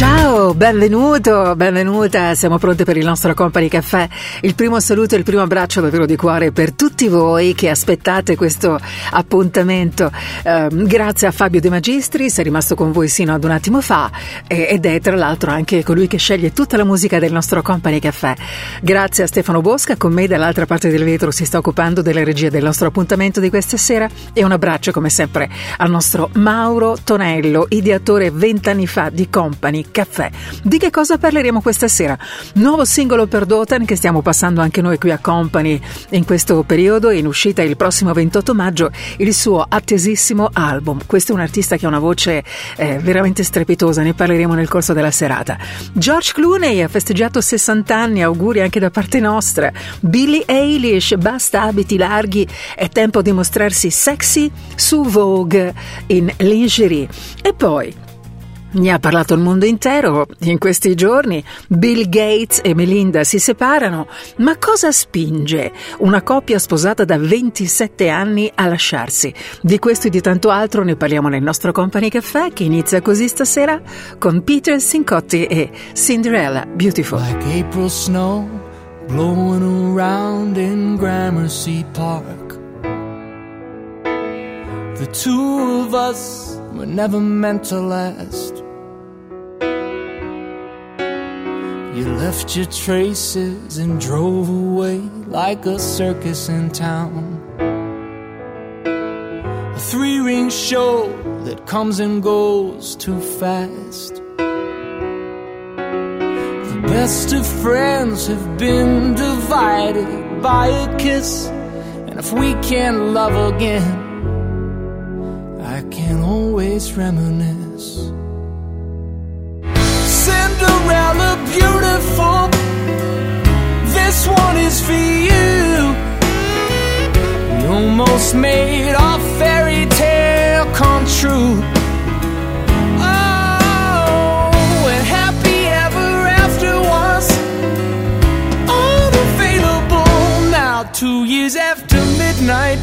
Ciao, benvenuto, benvenuta, siamo pronti per il nostro Company Caffè. Il primo saluto e il primo abbraccio davvero di cuore per tutti voi che aspettate questo appuntamento. Eh, grazie a Fabio De Magistris, è rimasto con voi sino ad un attimo fa ed è tra l'altro anche colui che sceglie tutta la musica del nostro Company Caffè. Grazie a Stefano Bosca, con me dall'altra parte del vetro si sta occupando della regia del nostro appuntamento di questa sera e un abbraccio come sempre al nostro Mauro Tonello, ideatore vent'anni fa di Company caffè. Di che cosa parleremo questa sera? Nuovo singolo per Dotan che stiamo passando anche noi qui a Company in questo periodo, in uscita il prossimo 28 maggio, il suo attesissimo album. Questo è un artista che ha una voce eh, veramente strepitosa, ne parleremo nel corso della serata. George Clooney ha festeggiato 60 anni, auguri anche da parte nostra. Billie Eilish, basta abiti larghi, è tempo di mostrarsi sexy su Vogue in lingerie. E poi ne ha parlato il mondo intero in questi giorni. Bill Gates e Melinda si separano. Ma cosa spinge una coppia sposata da 27 anni a lasciarsi? Di questo e di tanto altro ne parliamo nel nostro Company Caffè che inizia così stasera con Peter Sincotti e Cinderella Beautiful. Like April snow blowing around in Gramercy Park. The two of us were never meant to last. You left your traces and drove away like a circus in town. A three ring show that comes and goes too fast. The best of friends have been divided by a kiss. And if we can't love again, can always reminisce. Cinderella, beautiful, this one is for you. We almost made our fairy tale come true. Oh, two years after midnight.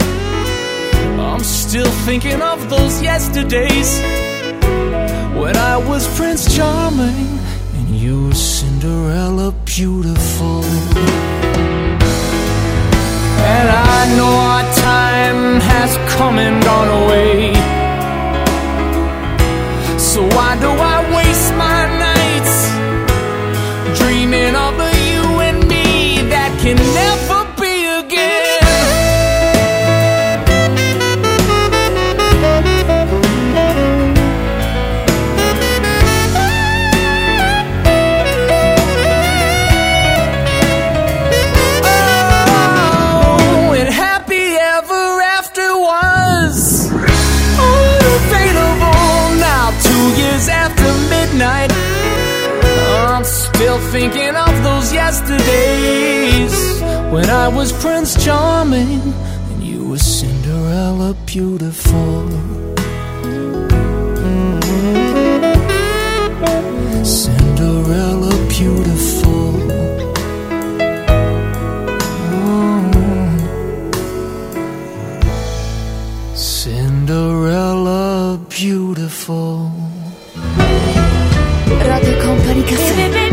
I'm still thinking of those yesterdays when I was Prince Charming and you were Cinderella beautiful. And I know our time has come and gone away. So why do I waste yesterdays when I was Prince Charming and you were Cinderella beautiful. Cinderella beautiful. Cinderella beautiful. Radio Company.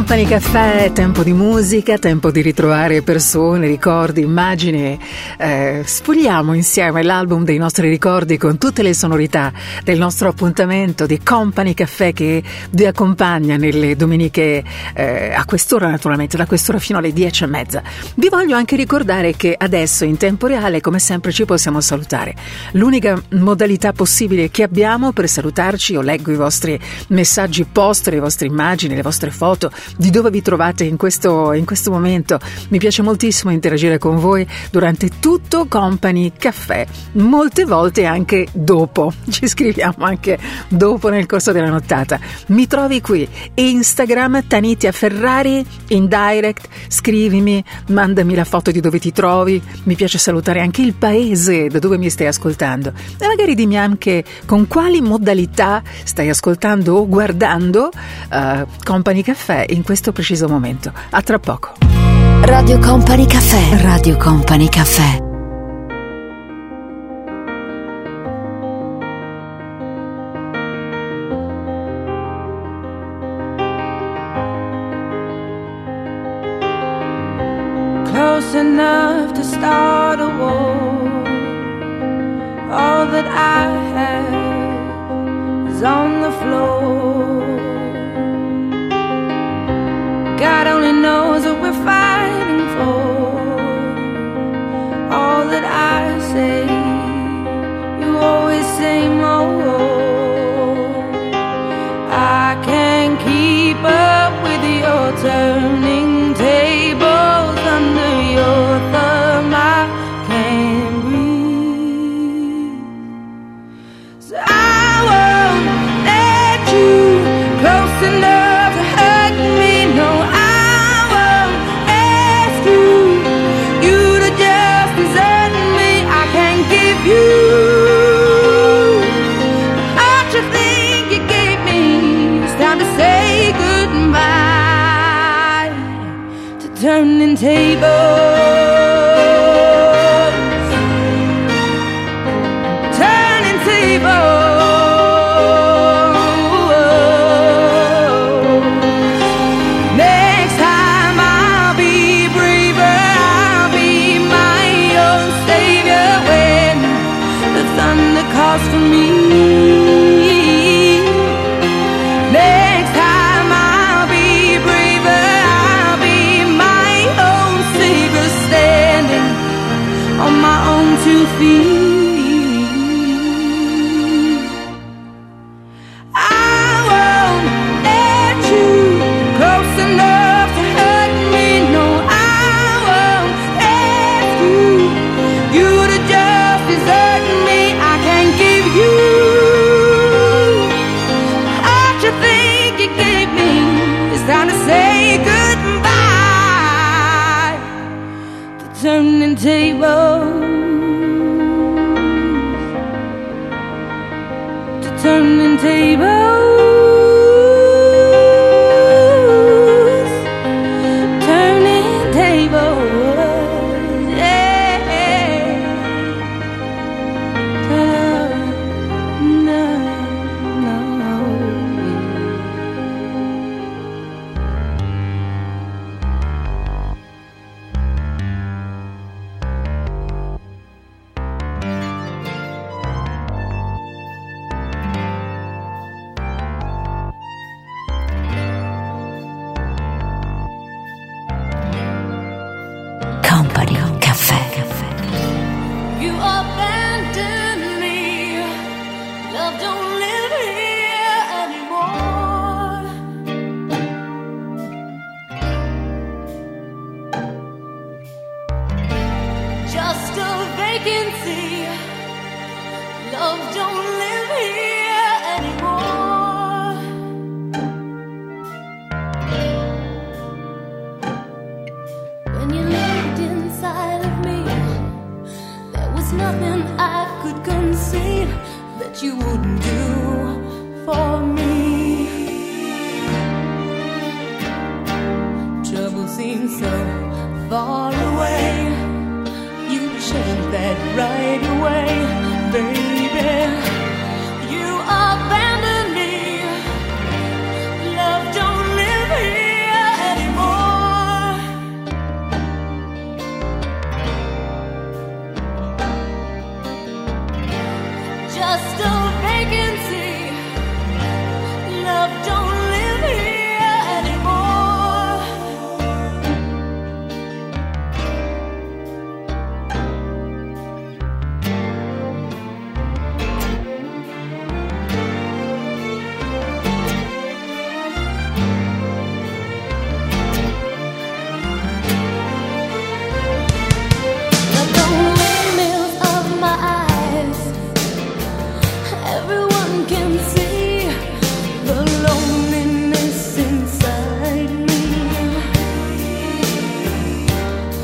Company Caffè, tempo di musica, tempo di ritrovare persone, ricordi, immagini. Eh, sfogliamo insieme l'album dei nostri ricordi con tutte le sonorità del nostro appuntamento di Company Caffè che vi accompagna nelle domeniche eh, a quest'ora naturalmente, da quest'ora fino alle dieci e mezza. Vi voglio anche ricordare che adesso in tempo reale come sempre ci possiamo salutare. L'unica modalità possibile che abbiamo per salutarci, io leggo i vostri messaggi post, le vostre immagini, le vostre foto, di dove vi trovate in questo, in questo momento. Mi piace moltissimo interagire con voi durante tutto Company Caffè, molte volte anche dopo. Ci scriviamo anche dopo nel corso della nottata. Mi trovi qui, Instagram Tanitia Ferrari, in direct, scrivimi, mandami la foto di dove ti trovi. Mi piace salutare anche il paese da dove mi stai ascoltando e magari dimmi anche con quali modalità stai ascoltando o guardando uh, Company Caffè in questo preciso momento. A tra poco. Radio Company Caffè. Radio Company Caffè. table.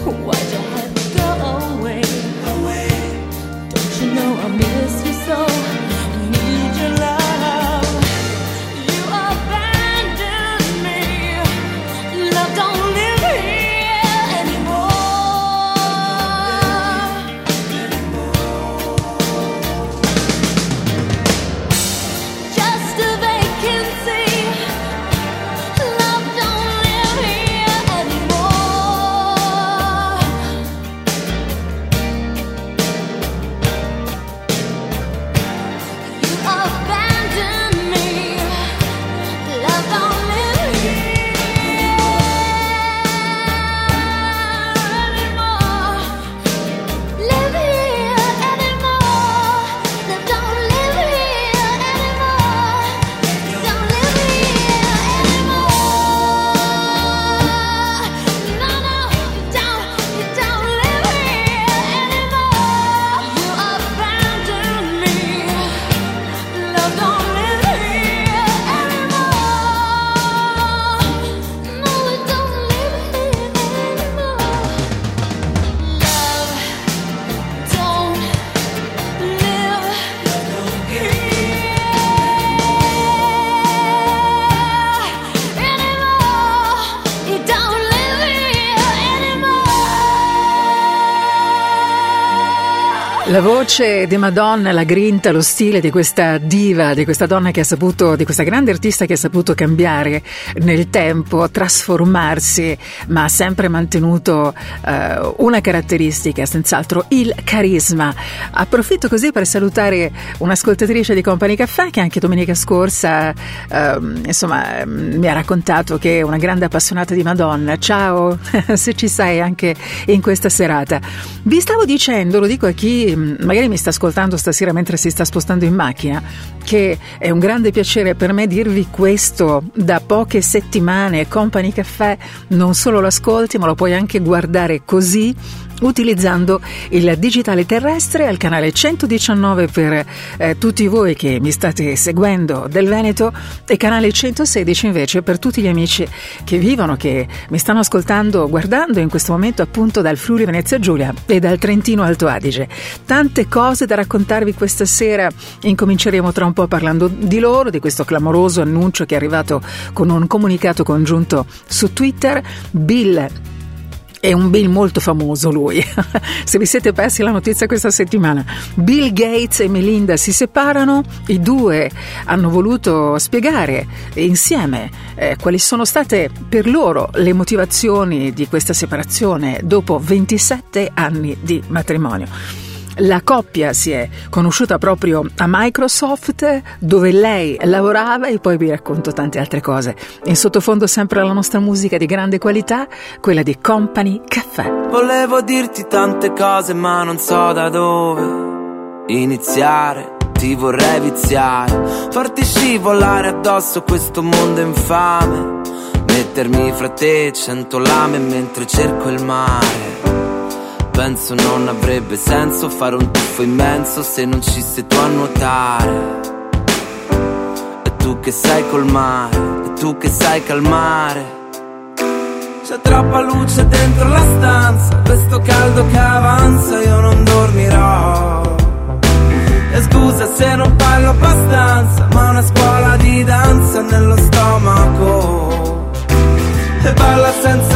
La voce di Madonna, la grinta, lo stile di questa diva, di questa donna che ha saputo, di questa grande artista che ha saputo cambiare nel tempo, trasformarsi, ma ha sempre mantenuto uh, una caratteristica, senz'altro il carisma. Approfitto così per salutare un'ascoltatrice di Company Caffè che anche domenica scorsa, uh, insomma, mi ha raccontato che è una grande appassionata di Madonna. Ciao, se ci sei anche in questa serata. Vi stavo dicendo, lo dico a chi magari mi sta ascoltando stasera mentre si sta spostando in macchina, che è un grande piacere per me dirvi questo da poche settimane. Company Caffè non solo lo ascolti, ma lo puoi anche guardare così utilizzando il digitale terrestre al canale 119 per eh, tutti voi che mi state seguendo del Veneto e canale 116 invece per tutti gli amici che vivono, che mi stanno ascoltando, guardando in questo momento appunto dal Friuli Venezia Giulia e dal Trentino Alto Adige. Tante cose da raccontarvi questa sera, incominceremo tra un po' parlando di loro, di questo clamoroso annuncio che è arrivato con un comunicato congiunto su Twitter. Bill è un Bill molto famoso lui. Se vi siete persi la notizia questa settimana, Bill Gates e Melinda si separano, i due hanno voluto spiegare insieme eh, quali sono state per loro le motivazioni di questa separazione dopo 27 anni di matrimonio. La coppia si è conosciuta proprio a Microsoft dove lei lavorava e poi vi racconto tante altre cose. In sottofondo sempre la nostra musica di grande qualità, quella di Company Caffè. Volevo dirti tante cose ma non so da dove iniziare. Ti vorrei viziare, farti scivolare addosso questo mondo infame, mettermi fra te cento lame mentre cerco il mare. Penso non avrebbe senso fare un tuffo immenso se non ci sei tu a nuotare. E tu che sai col mare, e tu che sai calmare. C'è troppa luce dentro la stanza, questo caldo che avanza io non dormirò. E scusa se non parlo abbastanza, ma una scuola di danza nello stomaco. E balla senza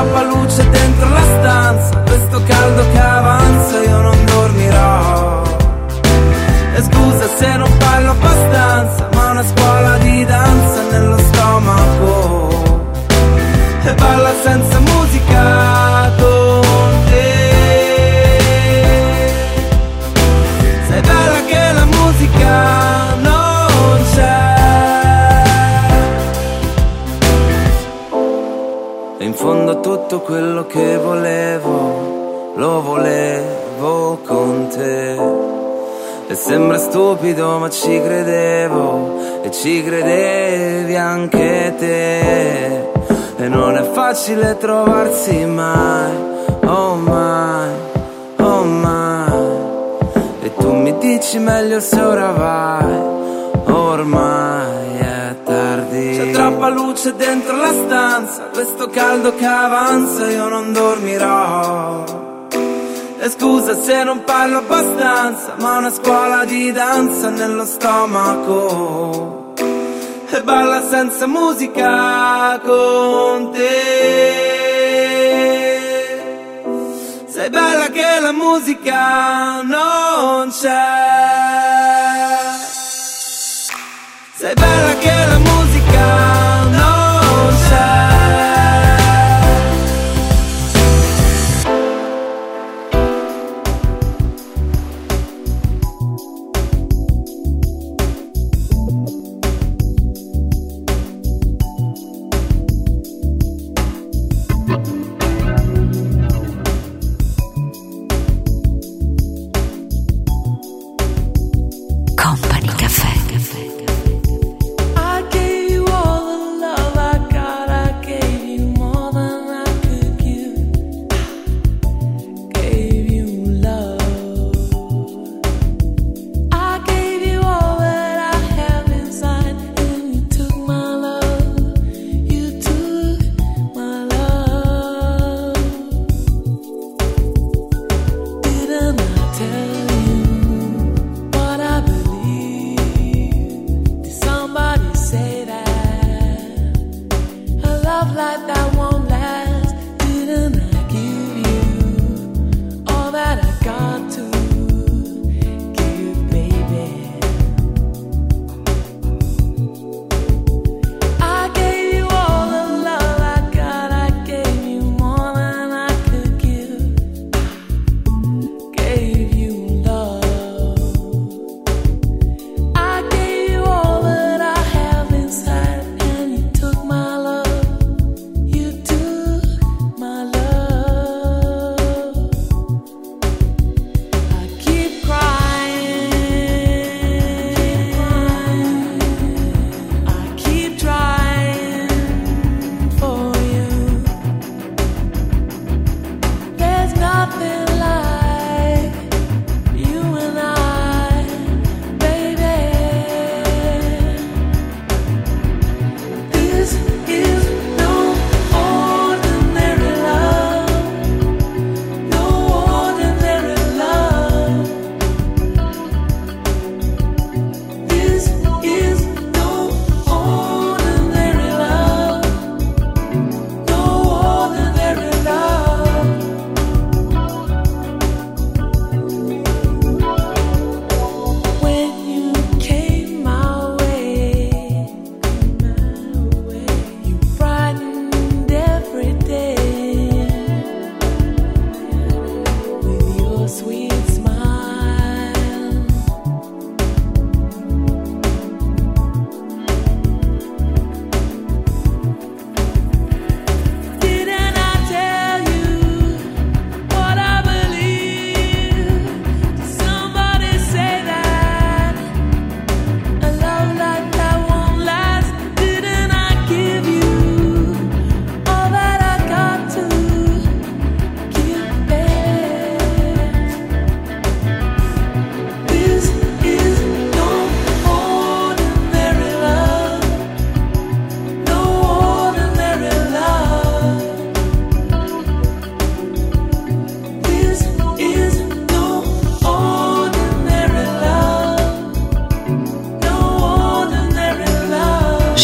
Troppa luce dentro la stanza, questo caldo che avanza, io non dormirò. E scusa se non parlo abbastanza, ma una scuola di danza nello stomaco. E balla senza musica fondo tutto quello che volevo, lo volevo con te. E sembra stupido ma ci credevo e ci credevi anche te. E non è facile trovarsi mai, oh mai, oh mai. E tu mi dici meglio se ora vai, ormai è tardi. C'è troppa luce dentro la stanza, questo caldo che avanza io non dormirò. E scusa se non parlo abbastanza, ma una scuola di danza nello stomaco. E balla senza musica con te. Sei bella che la musica non c'è. Sei bella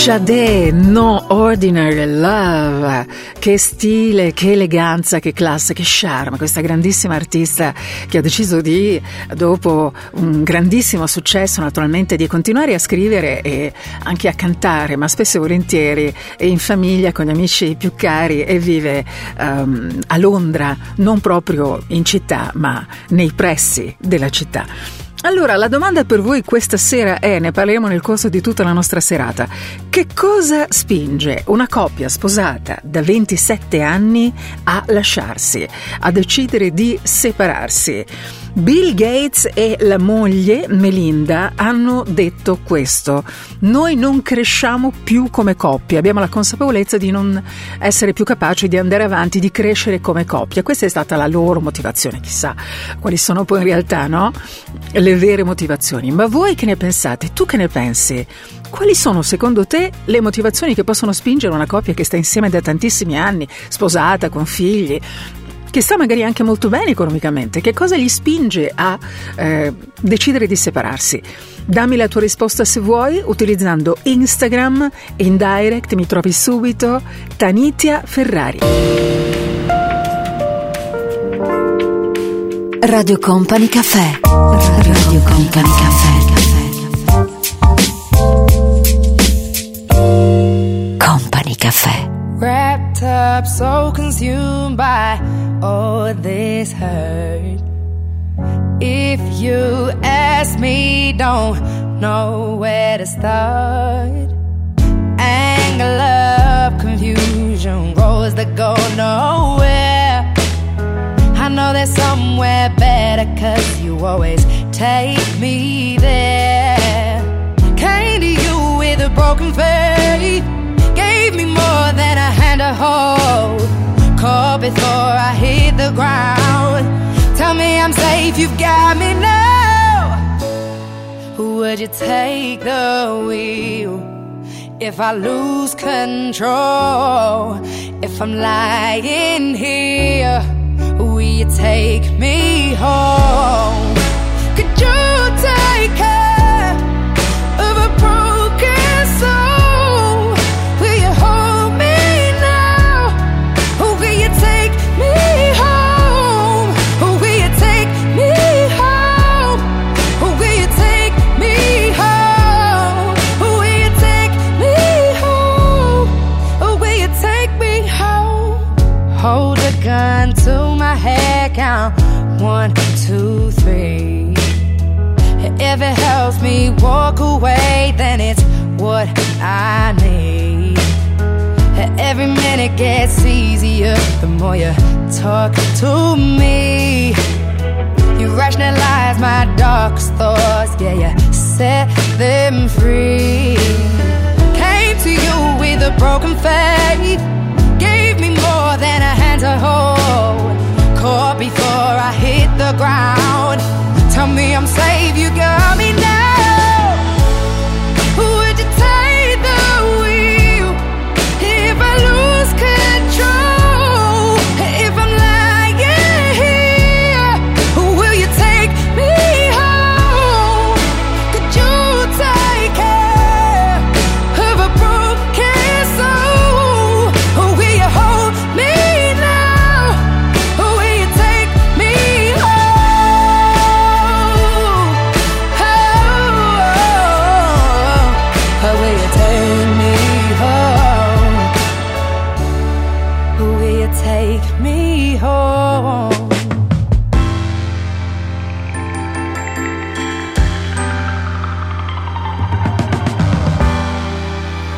Sade, No Ordinary Love. Che stile, che eleganza, che classe, che charme. Questa grandissima artista che ha deciso di, dopo un grandissimo successo naturalmente, di continuare a scrivere e anche a cantare, ma spesso e volentieri in famiglia con gli amici più cari e vive um, a Londra, non proprio in città, ma nei pressi della città. Allora, la domanda per voi questa sera è, ne parleremo nel corso di tutta la nostra serata, che cosa spinge una coppia sposata da 27 anni a lasciarsi, a decidere di separarsi? Bill Gates e la moglie Melinda hanno detto questo. Noi non cresciamo più come coppia, abbiamo la consapevolezza di non essere più capaci di andare avanti, di crescere come coppia. Questa è stata la loro motivazione, chissà quali sono poi in realtà, no? Le vere motivazioni. Ma voi che ne pensate? Tu che ne pensi? Quali sono secondo te le motivazioni che possono spingere una coppia che sta insieme da tantissimi anni, sposata, con figli, che sta magari anche molto bene economicamente, che cosa gli spinge a eh, decidere di separarsi? Dammi la tua risposta se vuoi utilizzando Instagram in direct mi trovi subito Tanitia Ferrari. Radio Company Caffè. Radio Company Caffè. Company Caffè. Wrapped up, so consumed by all this hurt. If you ask me, don't know where to start. Anger, love, confusion, roads that go nowhere. I know there's somewhere better, cause you always take me there. Came to you with a broken faith, gave me more than a hand to hold. Caught before I hit the ground. Tell me I'm safe, you've got me now. Would you take the wheel if I lose control? If I'm lying here, will you take me home? Could you take one, two, three. If it helps me walk away, then it's what I need. Every minute gets easier the more you talk to me. You rationalize my darkest thoughts, yeah, you set them free. Came to you with a broken faith, gave me more than a hand to hold. Caught before I hit the ground. Tell me I'm safe, you got me now.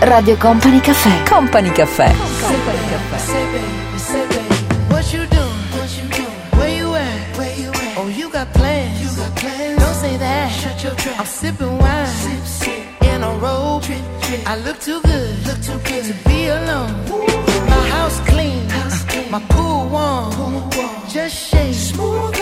Radio Company Caffè. Company Caffè. Say baby, say baby, what you doing? What you doing? Where you at? Where you at? Oh, you got plans? You got plans? Don't say that. Shut your trap. I'm sipping wine, sip, sip. in a robe. Trip, trip. I look too good, look too good to be alone. My house clean, house clean. my pool warm. Pool warm. Just shake smooth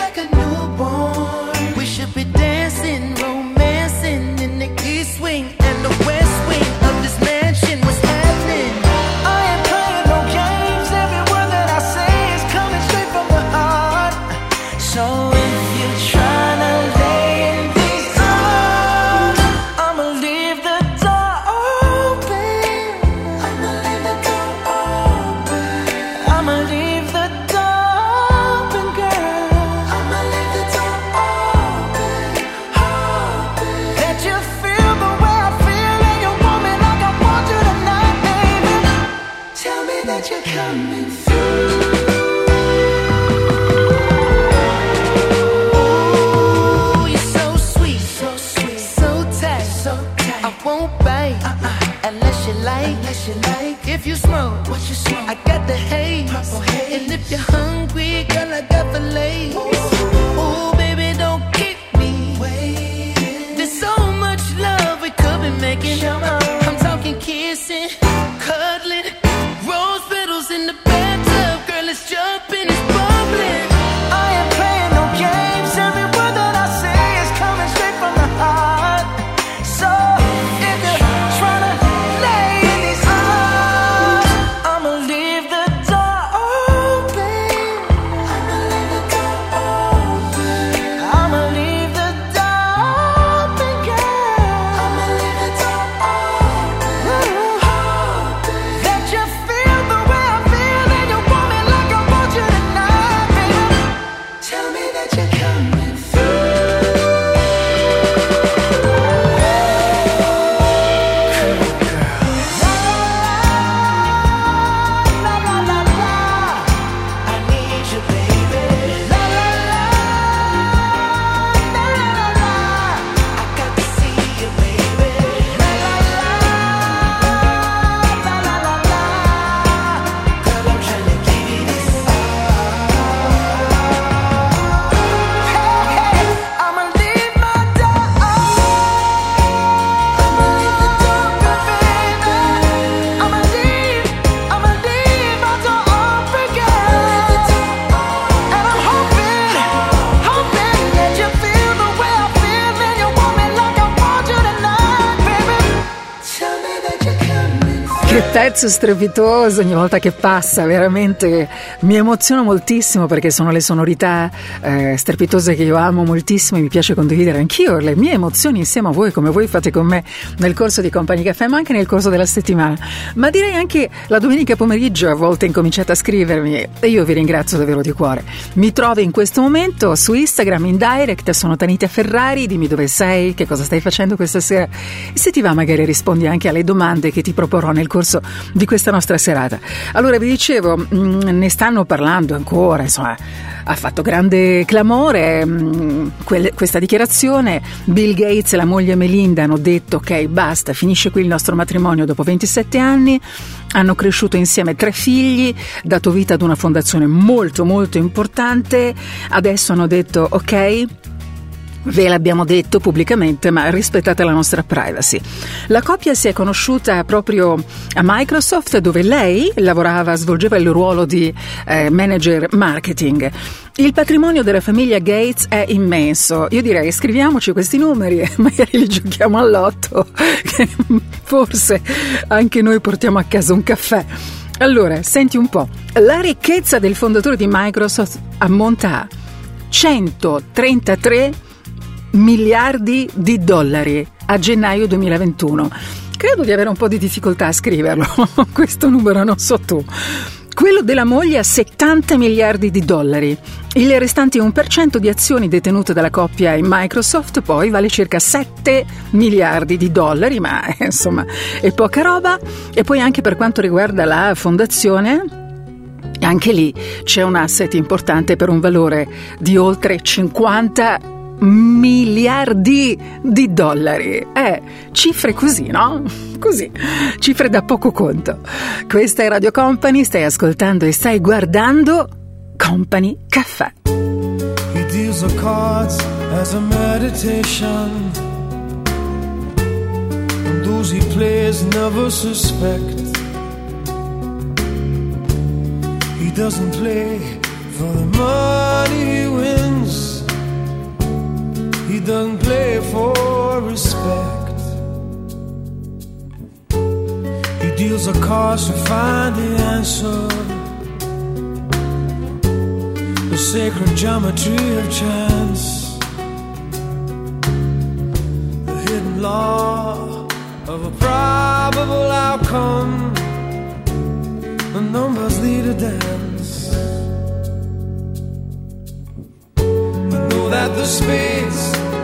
pezzo strepitoso ogni volta che passa, veramente mi emoziono moltissimo perché sono le sonorità eh, strepitose che io amo moltissimo e mi piace condividere anch'io le mie emozioni insieme a voi come voi fate con me nel corso di Compagni Caffè ma anche nel corso della settimana. Ma direi anche la domenica pomeriggio a volte incominciate a scrivermi e io vi ringrazio davvero di cuore. Mi trovi in questo momento su Instagram in direct, sono Tanita Ferrari, dimmi dove sei, che cosa stai facendo questa sera e se ti va magari rispondi anche alle domande che ti proporrò nel corso di questa nostra serata. Allora vi dicevo, mh, ne stanno parlando ancora, insomma, ha fatto grande clamore quel- questa dichiarazione. Bill Gates e la moglie Melinda hanno detto ok, basta, finisce qui il nostro matrimonio dopo 27 anni. Hanno cresciuto insieme tre figli, dato vita ad una fondazione molto molto importante. Adesso hanno detto ok, Ve l'abbiamo detto pubblicamente, ma rispettate la nostra privacy. La coppia si è conosciuta proprio a Microsoft, dove lei lavorava, svolgeva il ruolo di eh, manager marketing. Il patrimonio della famiglia Gates è immenso. Io direi scriviamoci questi numeri magari li giochiamo all'otto, che forse anche noi portiamo a casa un caffè. Allora, senti un po'. La ricchezza del fondatore di Microsoft ammonta a 133 miliardi di dollari a gennaio 2021. Credo di avere un po' di difficoltà a scriverlo, questo numero non so tu. Quello della moglie a 70 miliardi di dollari. Il restante 1% di azioni detenute dalla coppia in Microsoft poi vale circa 7 miliardi di dollari, ma insomma è poca roba. E poi anche per quanto riguarda la fondazione, anche lì c'è un asset importante per un valore di oltre 50 miliardi di dollari. Eh, cifre così, no? Così, cifre da poco conto. Questa è Radio Company, stai ascoltando e stai guardando Company Caffè. He deals the cards as a meditation. And those he plays never suspect. He doesn't play for the money he wins. He doesn't play for respect. He deals the cards to find the answer. The sacred geometry of chance. The hidden law of a probable outcome. The numbers lead a dance. I know that the spades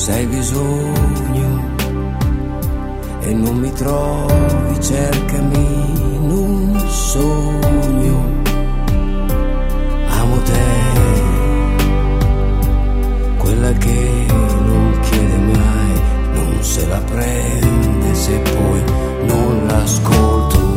se hai bisogno e non mi trovi, cercami in un sogno. Amo te, quella che non chiede mai, non se la prende se poi non l'ascolto.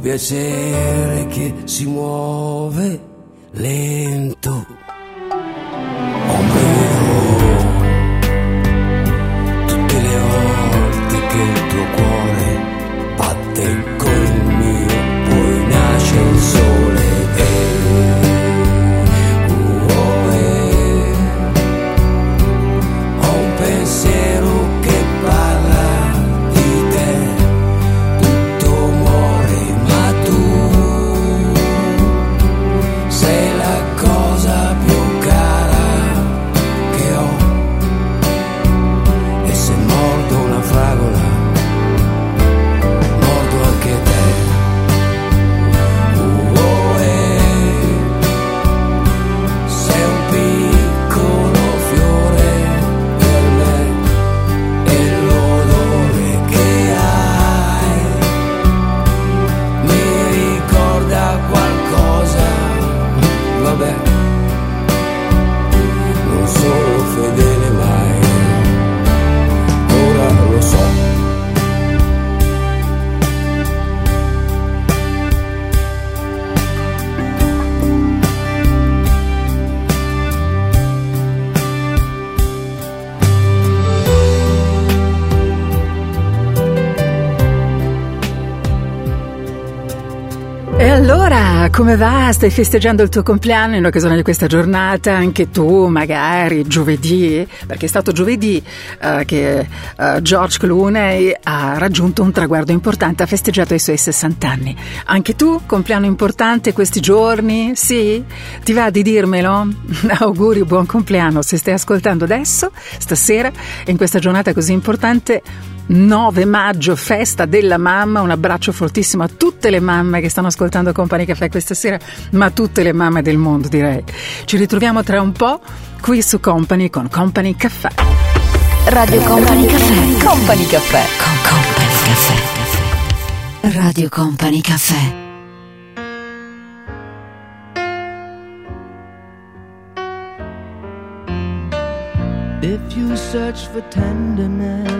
Piacere che si muove lento. Come va? Stai festeggiando il tuo compleanno in occasione di questa giornata? Anche tu, magari giovedì? Perché è stato giovedì eh, che eh, George Clooney ha raggiunto un traguardo importante, ha festeggiato i suoi 60 anni. Anche tu, compleanno importante questi giorni? Sì? Ti va di dirmelo? Auguri, buon compleanno. Se stai ascoltando adesso, stasera, in questa giornata così importante, 9 maggio, festa della mamma. Un abbraccio fortissimo a tutte le mamme che stanno ascoltando Company Caffè questa sera, ma a tutte le mamme del mondo, direi. Ci ritroviamo tra un po' qui su Company con Company Caffè. Radio Company Caffè. Company Caffè. Con Company Caffè. Radio Company Caffè. If you search for tenderness,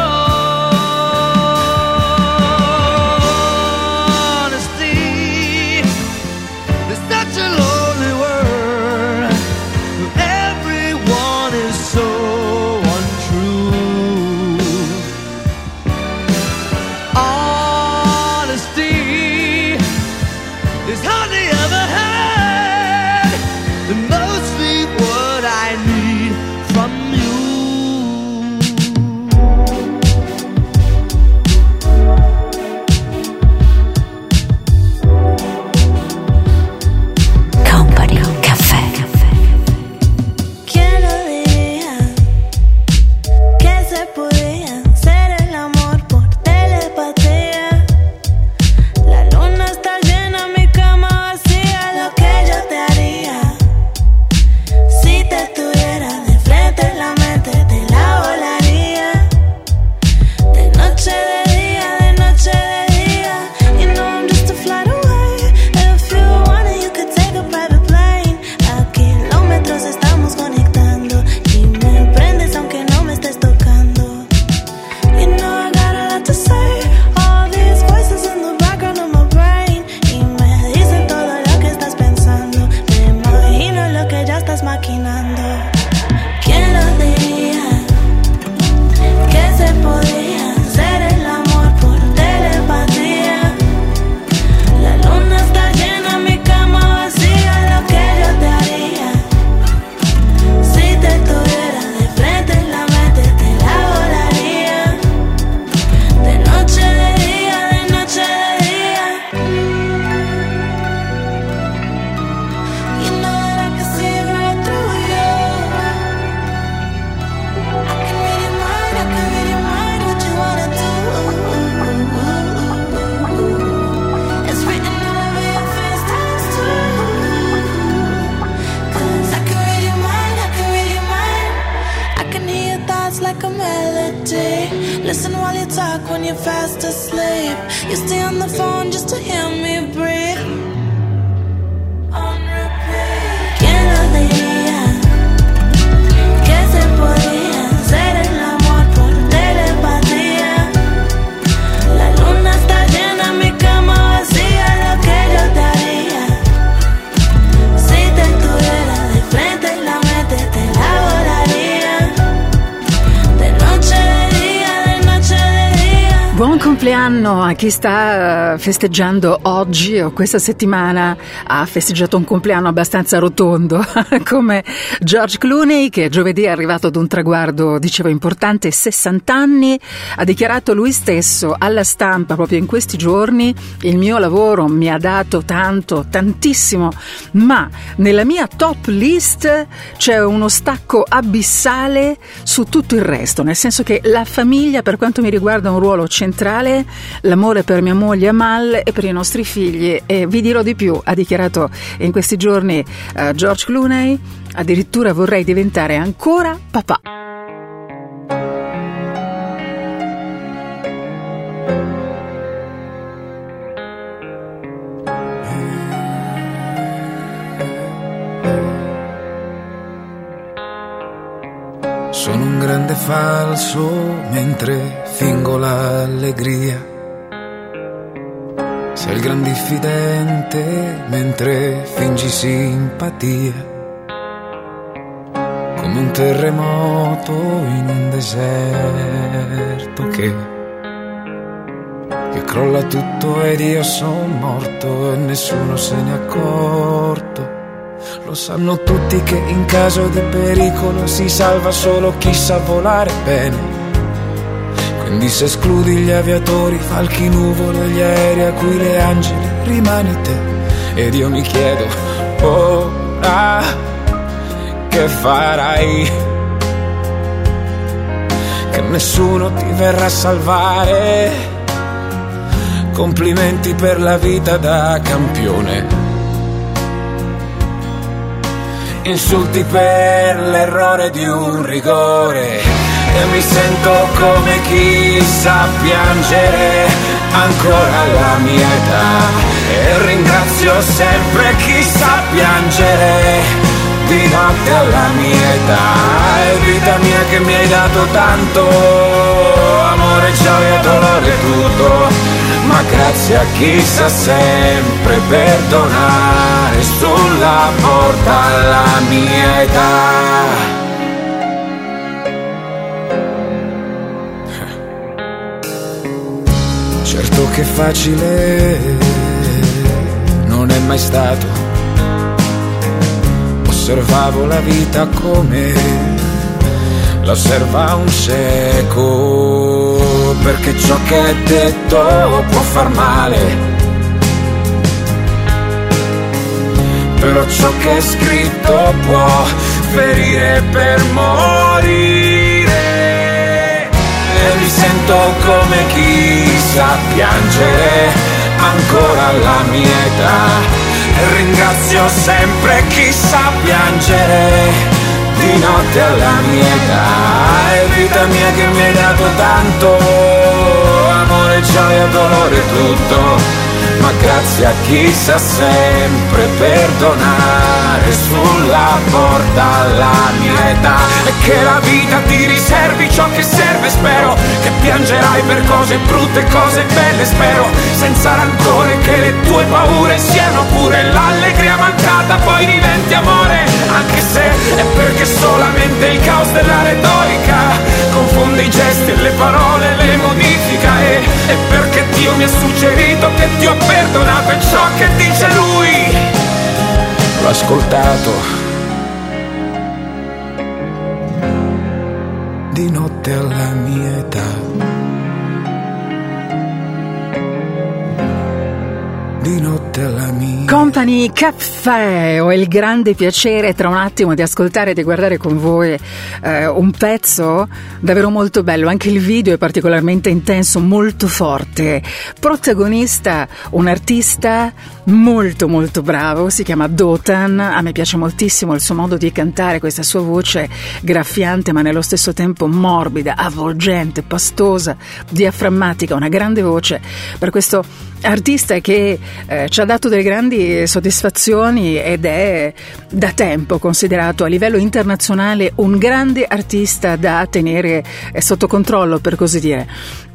Chi sta eh, festeggiando oggi o questa settimana ha festeggiato un compleanno abbastanza rotondo come George Clooney che giovedì è arrivato ad un traguardo dicevo importante 60 anni ha dichiarato lui stesso alla stampa proprio in questi giorni il mio lavoro mi ha dato tanto tantissimo ma nella mia top list c'è uno stacco abissale su tutto il resto nel senso che la famiglia per quanto mi riguarda ha un ruolo centrale, l'amore per mia moglie Amal e per i nostri figli e vi dirò di più, ha dichiarato in questi giorni eh, George Clooney, addirittura vorrei diventare ancora papà. Sono un grande falso mentre fingo l'allegria. Sei il gran diffidente mentre fingi simpatia. Come un terremoto in un deserto che, che crolla tutto ed io sono morto e nessuno se ne è accorto. Lo sanno tutti che in caso di pericolo si salva solo chi sa volare bene. Quindi se escludi gli aviatori, falchi nuvole, gli aerei a cui le angeli rimani te. Ed io mi chiedo, ora che farai? Che nessuno ti verrà a salvare. Complimenti per la vita da campione. Insulti per l'errore di un rigore e mi sento come chi sa piangere ancora alla mia età. E ringrazio sempre chi sa piangere di notte alla mia età. E vita mia che mi hai dato tanto amore, gioia, dolore, tutto. Ma grazie a chi sa sempre perdonare sulla porta alla mia età. Certo che facile non è mai stato. Osservavo la vita come la osserva un cieco, perché ciò che è detto può far male. Però ciò che è scritto può ferire per morire. Mi sento come chi sa piangere ancora alla mia età. Ringrazio sempre chi sa piangere di notte alla mia età È vita mia che mi hai dato tanto Amore, gioia, dolore, tutto ma grazie a chi sa sempre perdonare sulla porta alla mia età. E che la vita ti riservi ciò che serve spero che piangerai per cose brutte cose belle spero senza rancore che le tue paure siano pure l'allegria mancata poi diventi amore anche se è perché solamente il caos della retorica confonde i gesti e le parole le modifica e, e perché Dio mi ha suggerito che ti ho perdonato e ciò che dice lui. L'ho ascoltato. Di notte alla mia età di notte alla mia. Company Caffè, ho il grande piacere tra un attimo di ascoltare e di guardare con voi eh, un pezzo davvero molto bello, anche il video è particolarmente intenso, molto forte. Protagonista un artista molto molto bravo, si chiama Dotan, a me piace moltissimo il suo modo di cantare, questa sua voce graffiante ma nello stesso tempo morbida, avvolgente, pastosa, diaframmatica, una grande voce per questo artista che eh, ci ha dato delle grandi soddisfazioni ed è da tempo considerato a livello internazionale un grande artista da tenere eh, sotto controllo, per così dire.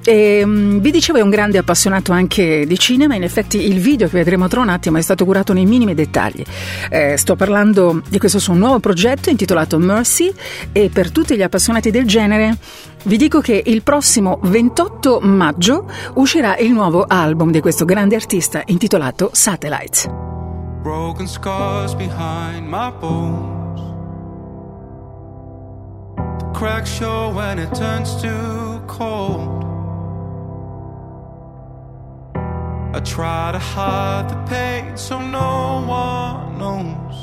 E, um, vi dicevo è un grande appassionato anche di cinema, in effetti il video che vedremo tra un attimo è stato curato nei minimi dettagli. Eh, sto parlando di questo suo nuovo progetto intitolato Mercy e per tutti gli appassionati del genere vi dico che il prossimo 28 maggio uscirà il nuovo album di questo grande artista intitolato Satellites. Broken scars behind my bones. The cracks show when it turns too cold. I try to hide the pain so no one knows.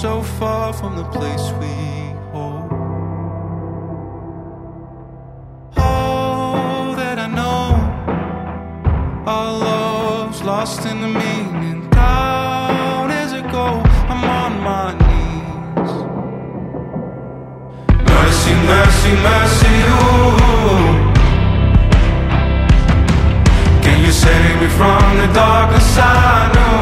So far from the place we hold. All that I know, our love's lost in the meaning. Down as it go, I'm on my knees. Mercy, mercy, mercy, ooh. Me from the darkness I know?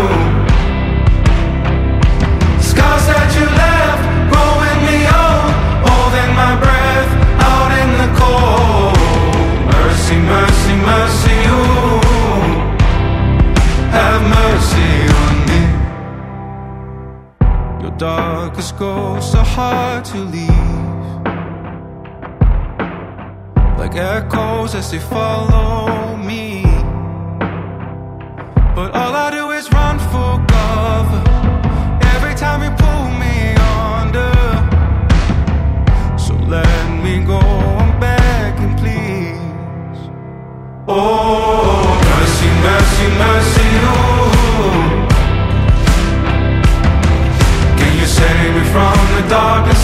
Scars that you left growing me old, holding my breath out in the cold. Mercy, mercy, mercy, ooh. Have mercy on me. Your darkest ghosts are hard to leave. Like echoes as they follow me. But all I do is run for cover. Every time you pull me under. So let me go, I'm begging, please. Oh, mercy, mercy, mercy, ooh. Can you save me from the darkness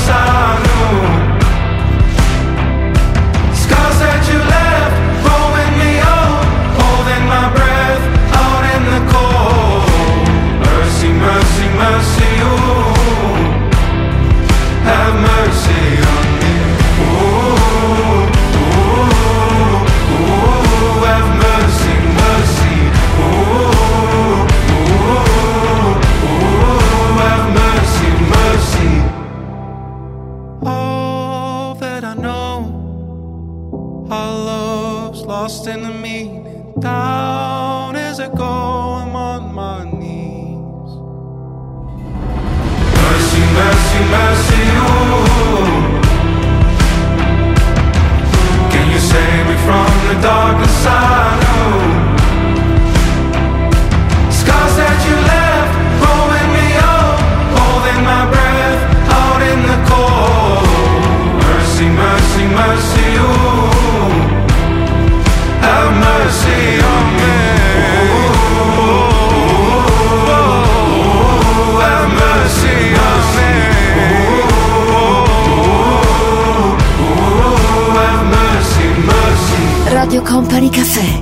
Company Caffè.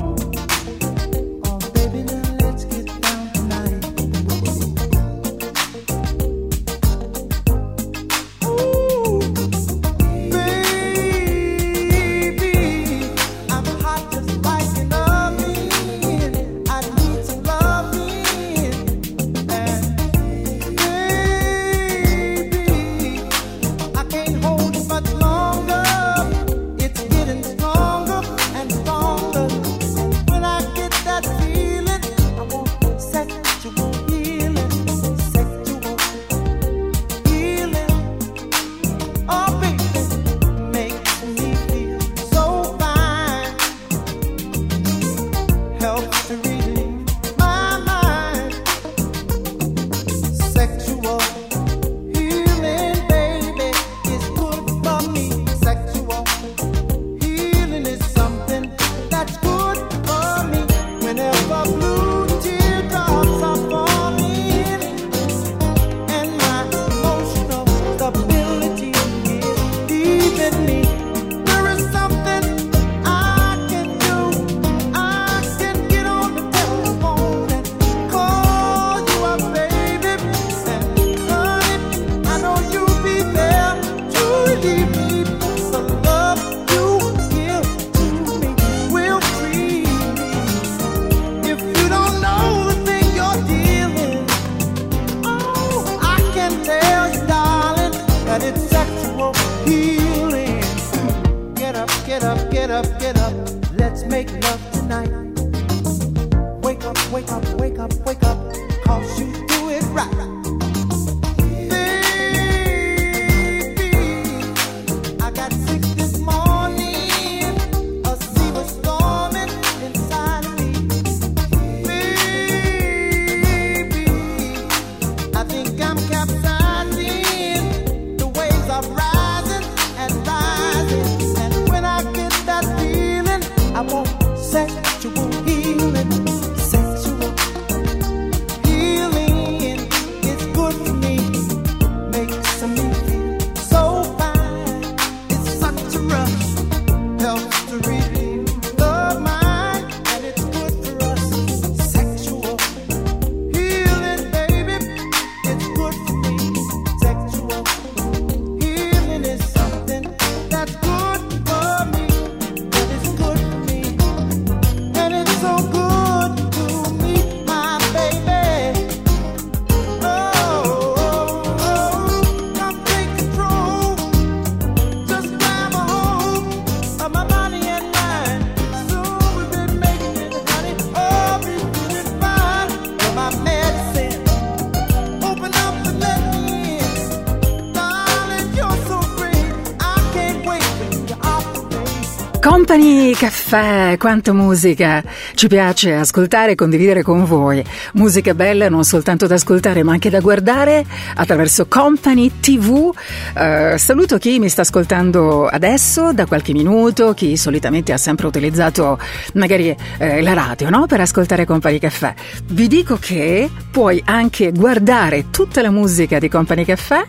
caffè, quanta musica! Ci piace ascoltare e condividere con voi. Musica bella non soltanto da ascoltare ma anche da guardare attraverso Company TV eh, saluto chi mi sta ascoltando adesso da qualche minuto, chi solitamente ha sempre utilizzato magari eh, la radio no? per ascoltare Company Caffè. Vi dico che puoi anche guardare tutta la musica di Company Caffè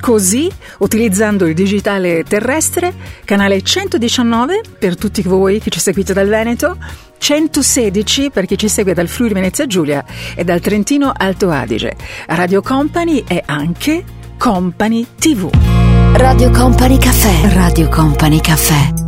così utilizzando il digitale terrestre, canale 119 per tutti voi che ci seguite dal Veneto 116 per chi ci segue dal Friuli Venezia Giulia e dal Trentino Alto Adige. Radio Company è anche Company TV. Radio Company Caffè. Radio Company Caffè.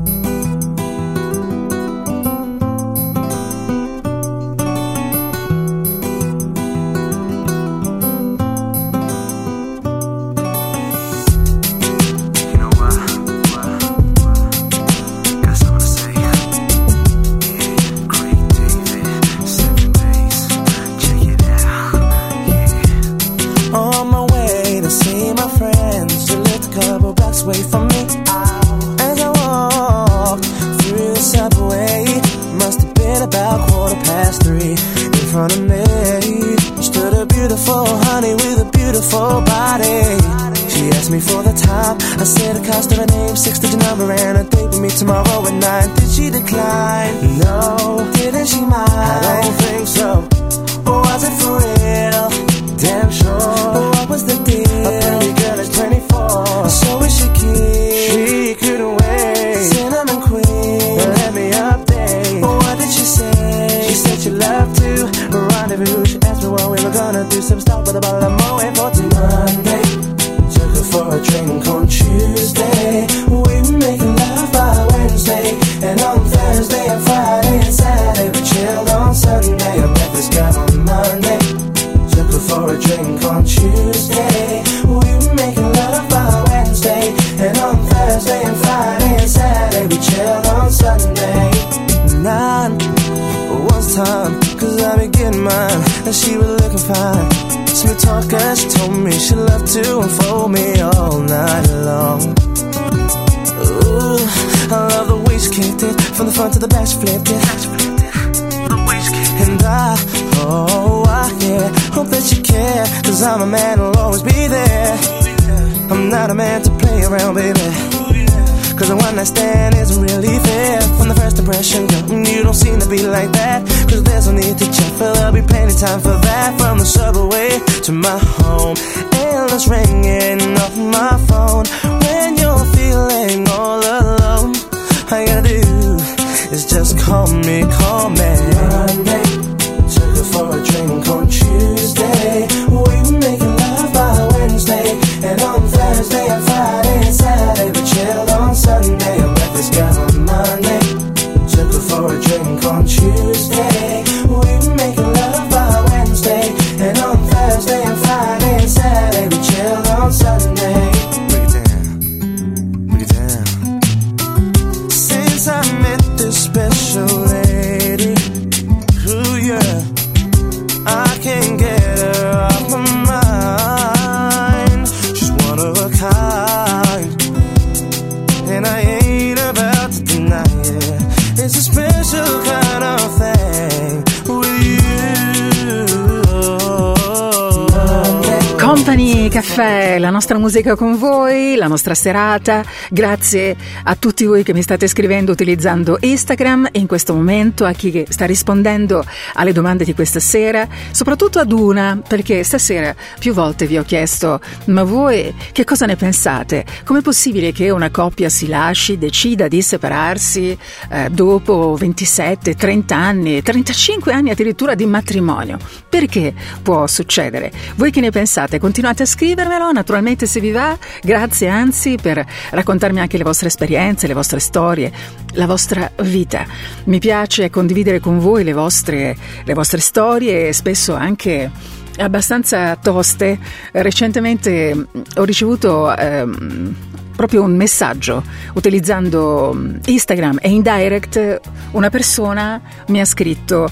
Musica con voi, la nostra serata. Grazie a tutti voi che mi state scrivendo utilizzando Instagram e in questo momento a chi sta rispondendo alle domande di questa sera, soprattutto ad una, perché stasera più volte vi ho chiesto, ma voi che cosa ne pensate? Com'è possibile che una coppia si lasci, decida di separarsi eh, dopo 27, 30 anni, 35 anni addirittura di matrimonio? Perché può succedere? Voi che ne pensate? Continuate a scrivermelo, naturalmente se vi va, grazie anzi per raccontarmi anche le vostre esperienze, le vostre storie, la vostra vita. Mi piace condividere con voi le vostre, le vostre storie spesso anche abbastanza toste. Recentemente mm, ho ricevuto ehm, proprio un messaggio utilizzando mm, Instagram e in direct una persona mi ha scritto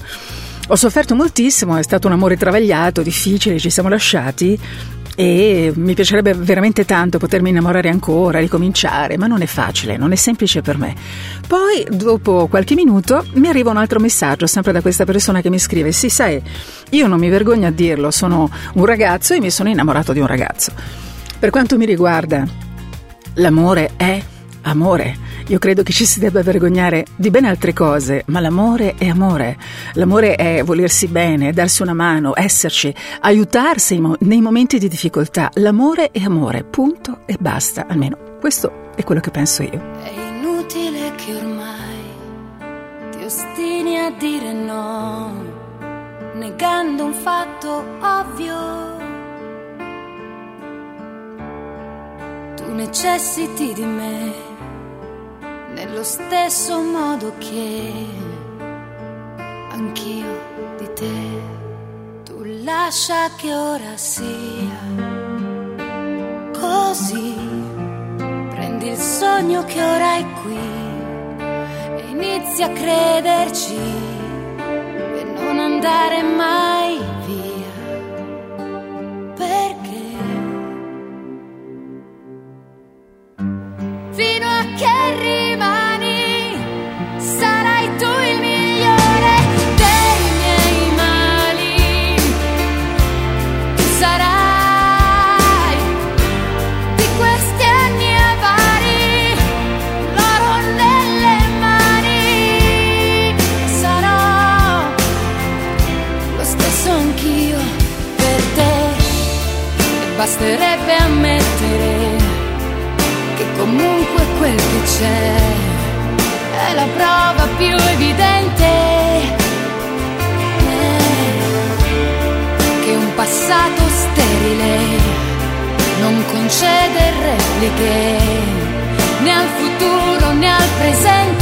ho sofferto moltissimo, è stato un amore travagliato, difficile, ci siamo lasciati e mi piacerebbe veramente tanto potermi innamorare ancora, ricominciare, ma non è facile, non è semplice per me. Poi, dopo qualche minuto, mi arriva un altro messaggio, sempre da questa persona che mi scrive: Sì, sai, io non mi vergogno a dirlo, sono un ragazzo e mi sono innamorato di un ragazzo. Per quanto mi riguarda, l'amore è amore. Io credo che ci si debba vergognare di ben altre cose, ma l'amore è amore. L'amore è volersi bene, darsi una mano, esserci, aiutarsi nei momenti di difficoltà. L'amore è amore, punto e basta. Almeno questo è quello che penso io. È inutile che ormai ti ostini a dire no, negando un fatto ovvio. Tu necessiti di me nello stesso modo che anch'io di te. Tu lascia che ora sia così. Prendi il sogno che ora è qui e inizi a crederci e non andare mai via. Perché? Fino a che rimani, sarai tu il migliore dei miei mali. Sarai di questi anni avari, l'oro nelle mani. Sarò lo stesso anch'io per te. E basterebbe quel che c'è. È la prova più evidente eh, che un passato sterile non concede repliche né al futuro né al presente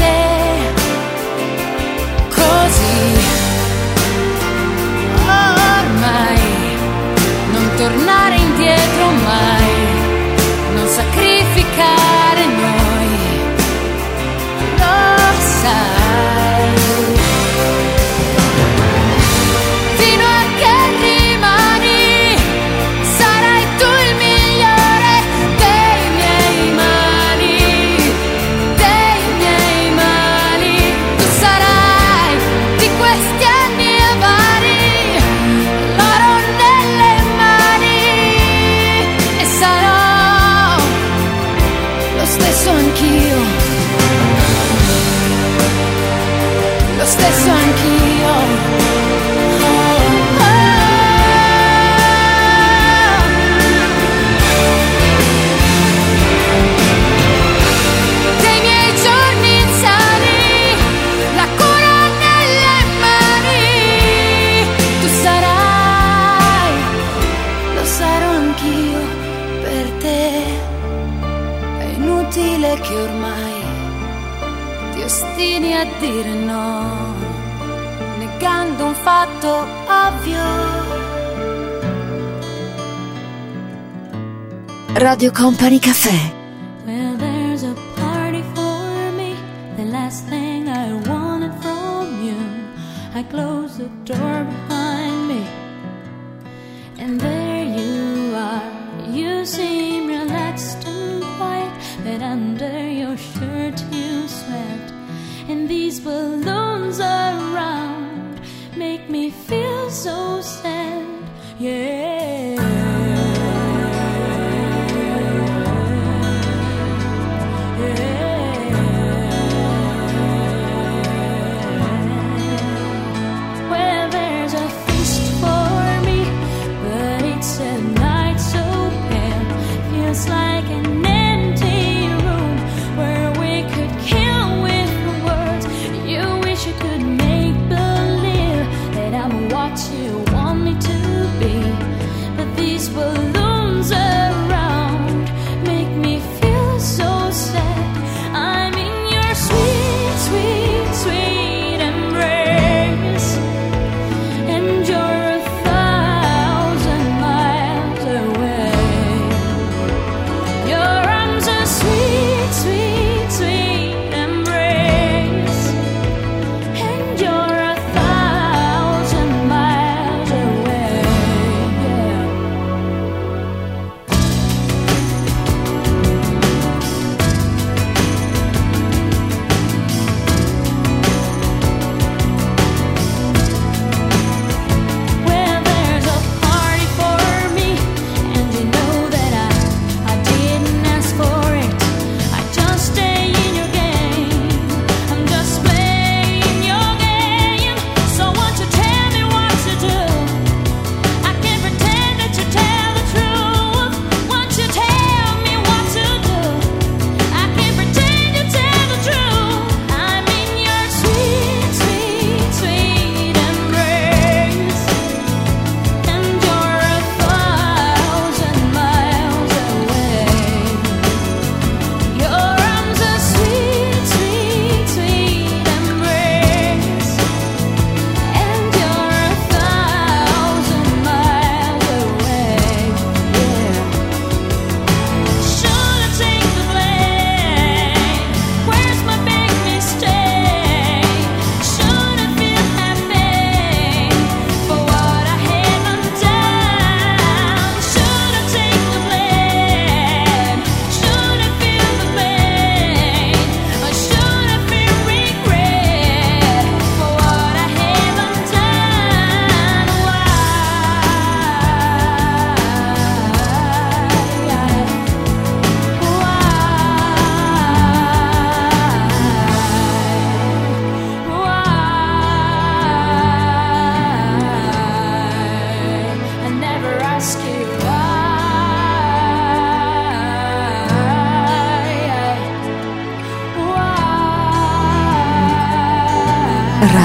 Radio Company Caffè.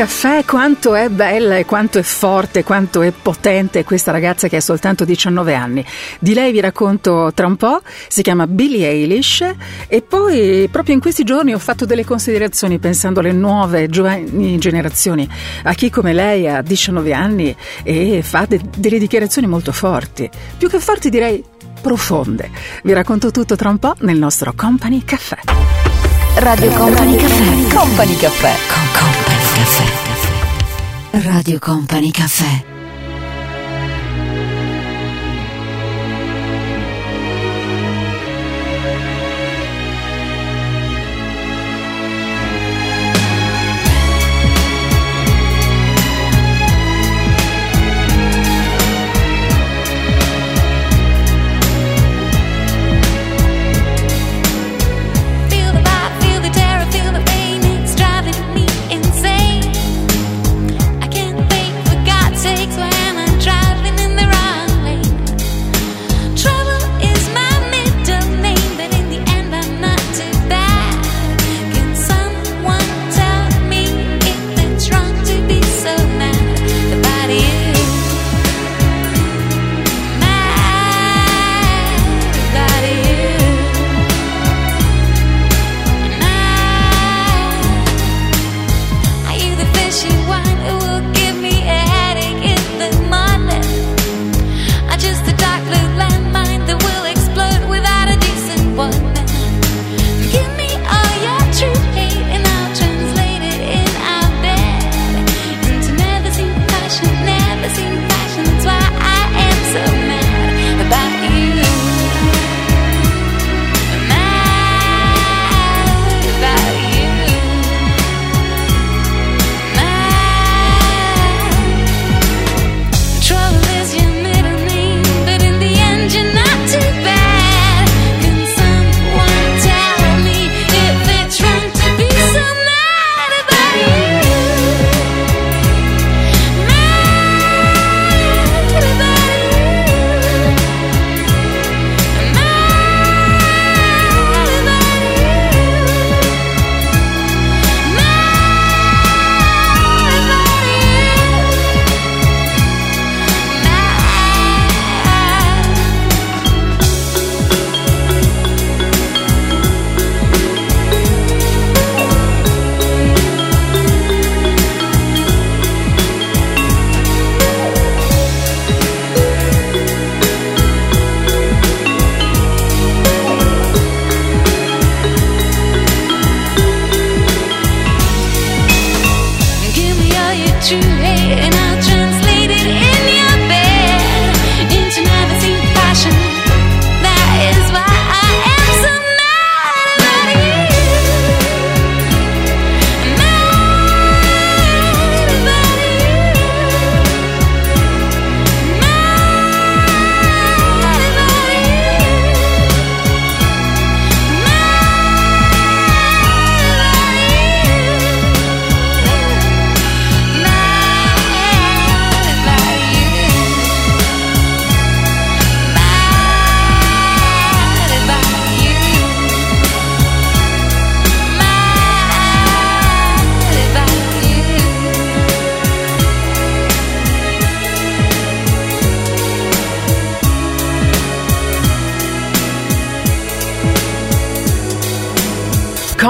caffè, quanto è bella e quanto è forte, quanto è potente questa ragazza che ha soltanto 19 anni. Di lei vi racconto tra un po', si chiama Billie Eilish e poi proprio in questi giorni ho fatto delle considerazioni pensando alle nuove giovani generazioni, a chi come lei ha 19 anni e fa de- delle dichiarazioni molto forti, più che forti direi profonde. Vi racconto tutto tra un po' nel nostro Company Caffè. Radio Company Caffè. Company Caffè. Company Caffè. Caffè. Radio Company Caffè.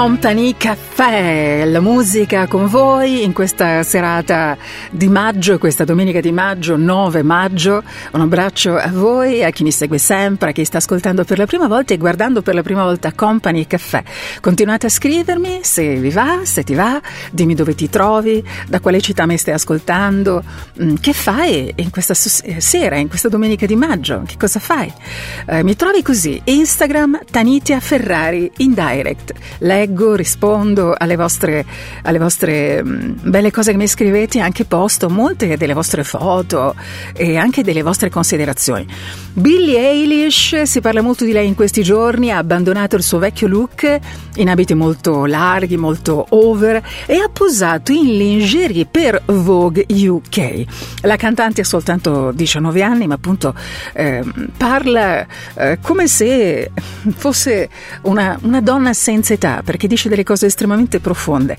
Company Caffè, la musica con voi in questa serata di maggio, questa domenica di maggio, 9 maggio. Un abbraccio a voi, a chi mi segue sempre, a chi sta ascoltando per la prima volta e guardando per la prima volta Company Caffè. Continuate a scrivermi se vi va, se ti va, dimmi dove ti trovi, da quale città mi stai ascoltando, mm, che fai in questa sera, in questa domenica di maggio, che cosa fai? Eh, mi trovi così, Instagram Tanitia Ferrari in direct. Leggo, rispondo alle vostre, alle vostre mh, belle cose che mi scrivete, anche posto molte delle vostre foto e anche delle vostre considerazioni. Billie Eilish, si parla molto di lei in questi giorni, ha abbandonato il suo vecchio look in abiti molto larghi, molto over e ha posato in lingerie per Vogue UK. La cantante ha soltanto 19 anni, ma appunto eh, parla eh, come se fosse una, una donna senza età, perché dice delle cose estremamente profonde.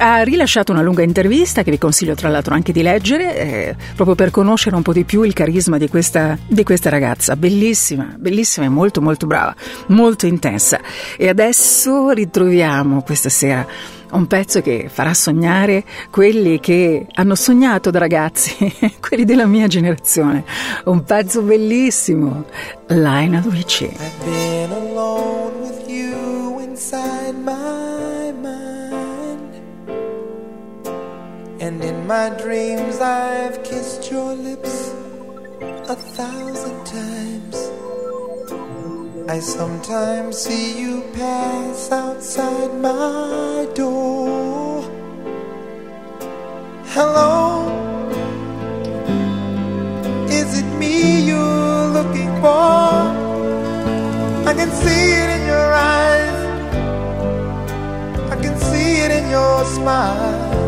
Ha rilasciato una lunga intervista che vi consiglio tra l'altro anche di leggere, eh, proprio per conoscere un po' di più il carisma di questa, di questa ragazza. Bellissima, bellissima e molto molto brava, molto intensa. E adesso ritroviamo questa sera un pezzo che farà sognare quelli che hanno sognato da ragazzi, quelli della mia generazione. Un pezzo bellissimo, Lionel Richie. I've been alone with you inside my And in my dreams, I've kissed your lips a thousand times. I sometimes see you pass outside my door. Hello, is it me you're looking for? I can see it in your eyes, I can see it in your smile.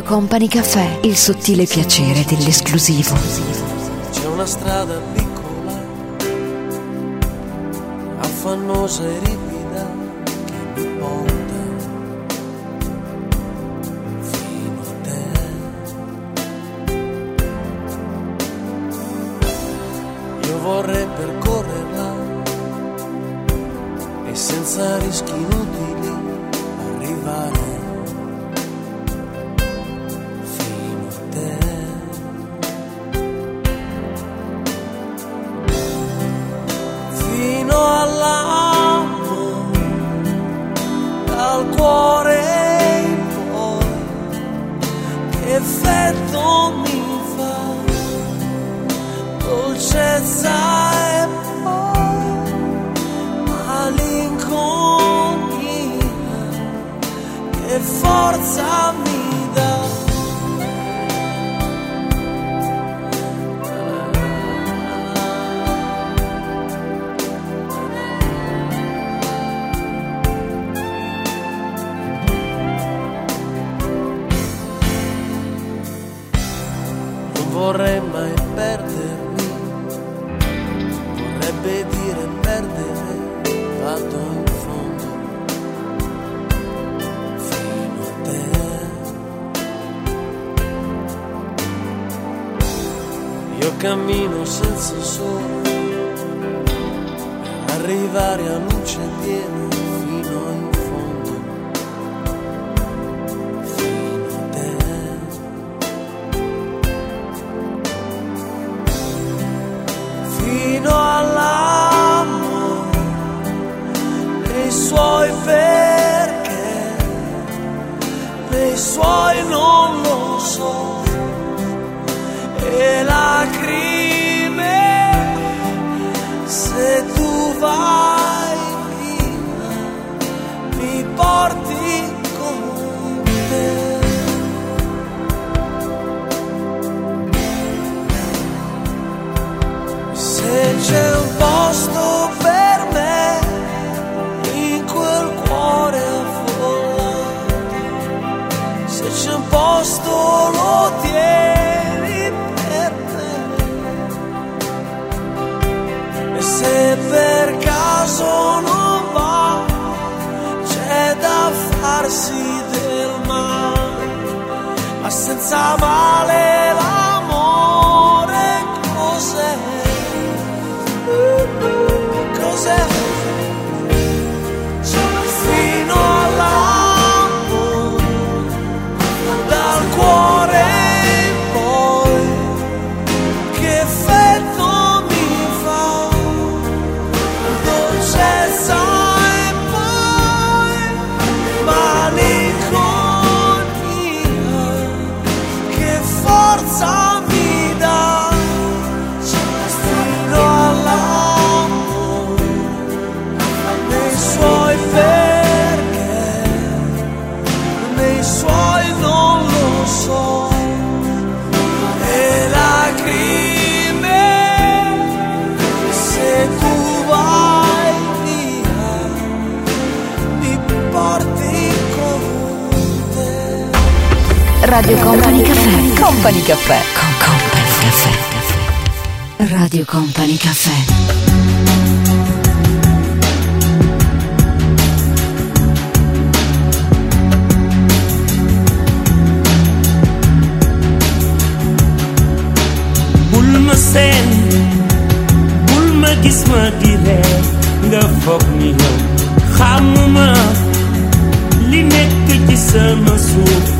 Radio Company Caffè, il sottile piacere dell'esclusivo. C'è una strada cammino senza sole. Arrivare a luce piena fino in fondo. Fino a te. fino all'amore nei suoi perché nei suoi non lo so ma Radio Company Caffè. Company Caffè. Con Company Caffè. Radio Company Caffè. seen bul ma gis ma di ree nga foog ni yow xamuma li nekk ci sama suuf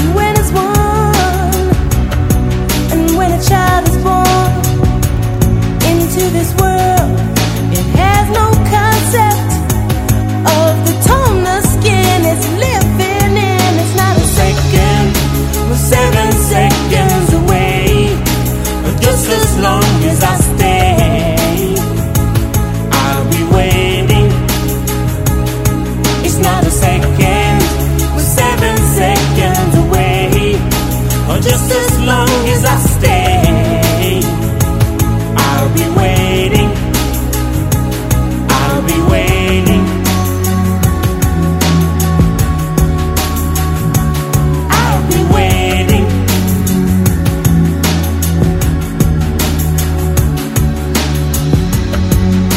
long stay. I'll be waiting. I'll be waiting. I'll be waiting.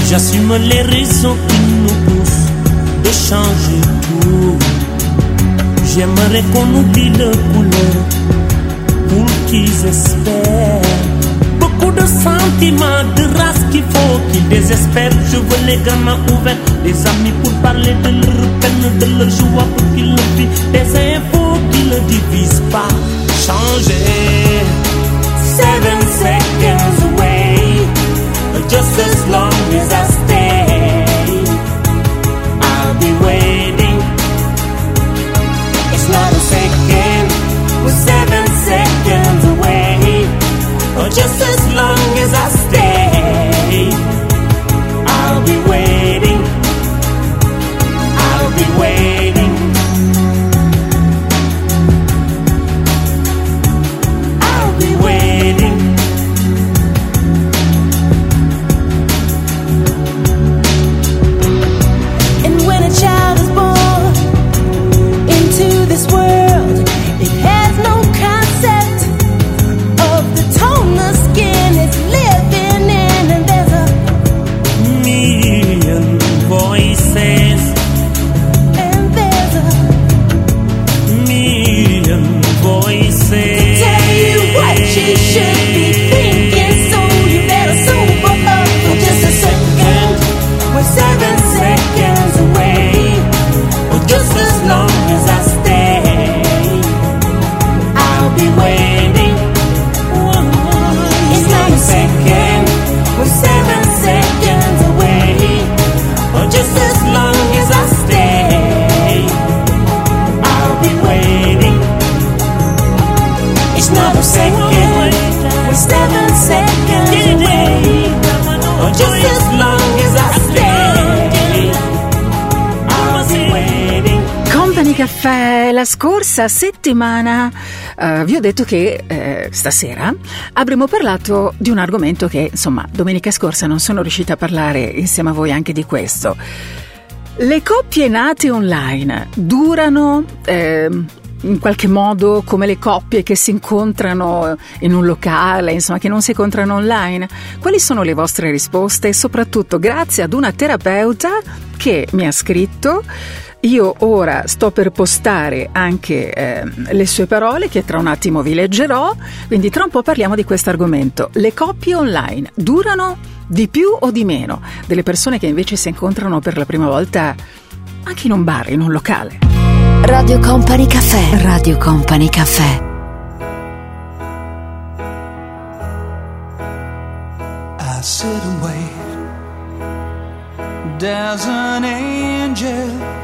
J'assume les raisons qui nous poussent de changer tout. J'aimerais qu'on oublie le couleur pour qu'ils espèrent. Beaucoup de sentiments, de race qu'il faut qu'ils désespèrent. Je veux les gamins ouverts, des amis pour parler de leur peine, de leur joie pour qu'ils le vivent. Des infos qui ne divisent pas. Changer. Seven seconds away, just as long as I stay. I'll be waiting. It's not a second, we're seven la scorsa settimana eh, vi ho detto che eh, stasera avremmo parlato di un argomento che, insomma, domenica scorsa non sono riuscita a parlare insieme a voi anche di questo. Le coppie nate online durano ehm, in qualche modo come le coppie che si incontrano in un locale, insomma, che non si incontrano online? Quali sono le vostre risposte? E soprattutto grazie ad una terapeuta che mi ha scritto. Io ora sto per postare anche ehm, le sue parole che tra un attimo vi leggerò, quindi tra un po' parliamo di questo argomento. Le coppie online durano di più o di meno delle persone che invece si incontrano per la prima volta anche in un bar, in un locale? Radio Company Caffè. Radio Company Caffè. I sit and wait. Does an angel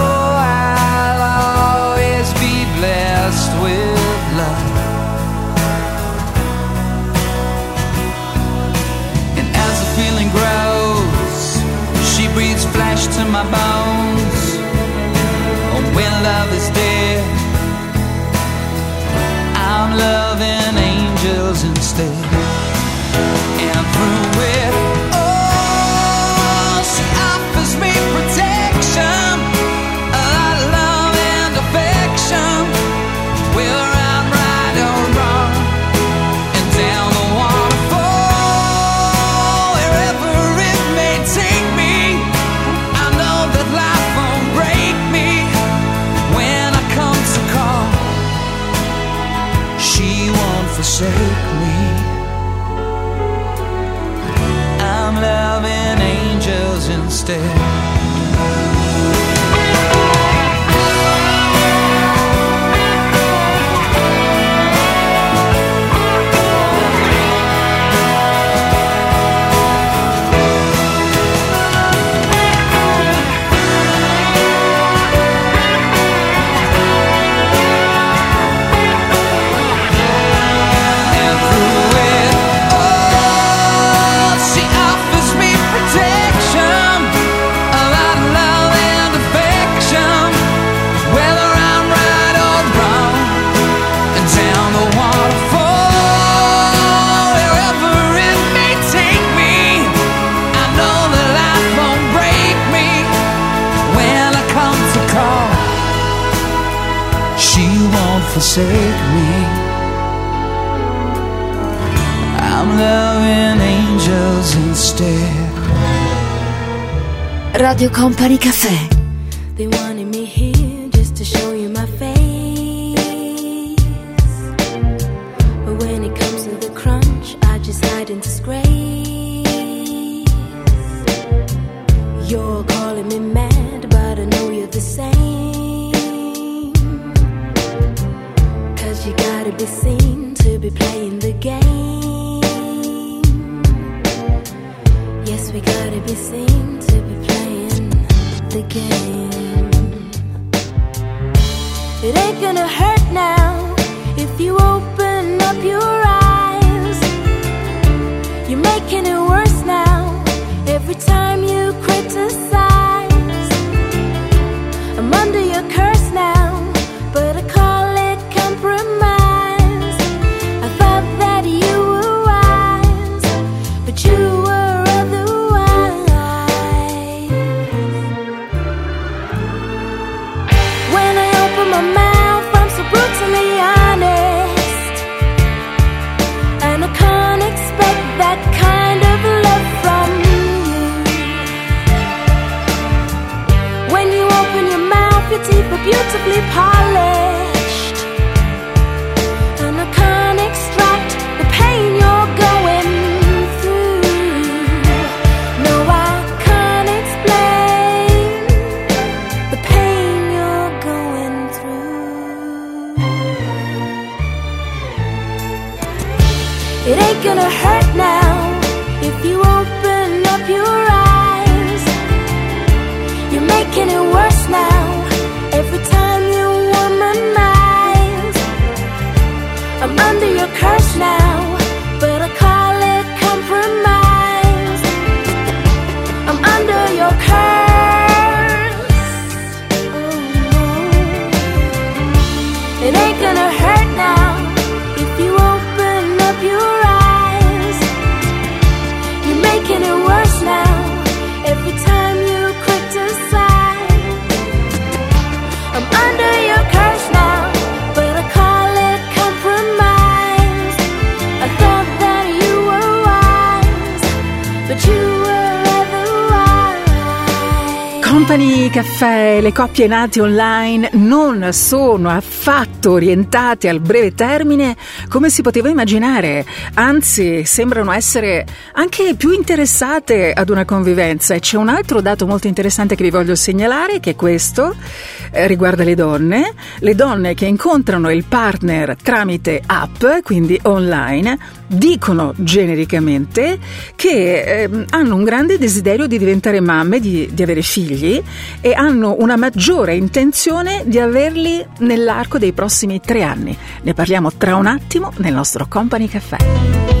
love. And as the feeling grows, she breathes flesh to my bones. Oh, when love is dead, I'm loving angels instead. stay Radio Company Caffè. le coppie nate online non sono affatto orientate al breve termine come si poteva immaginare, anzi sembrano essere anche più interessate ad una convivenza. E c'è un altro dato molto interessante che vi voglio segnalare che è questo. Eh, riguarda le donne, le donne che incontrano il partner tramite app, quindi online, dicono genericamente che eh, hanno un grande desiderio di diventare mamme, di, di avere figli e hanno una maggiore intenzione di averli nell'arco dei prossimi tre anni. Ne parliamo tra un attimo nel nostro Company Caffè.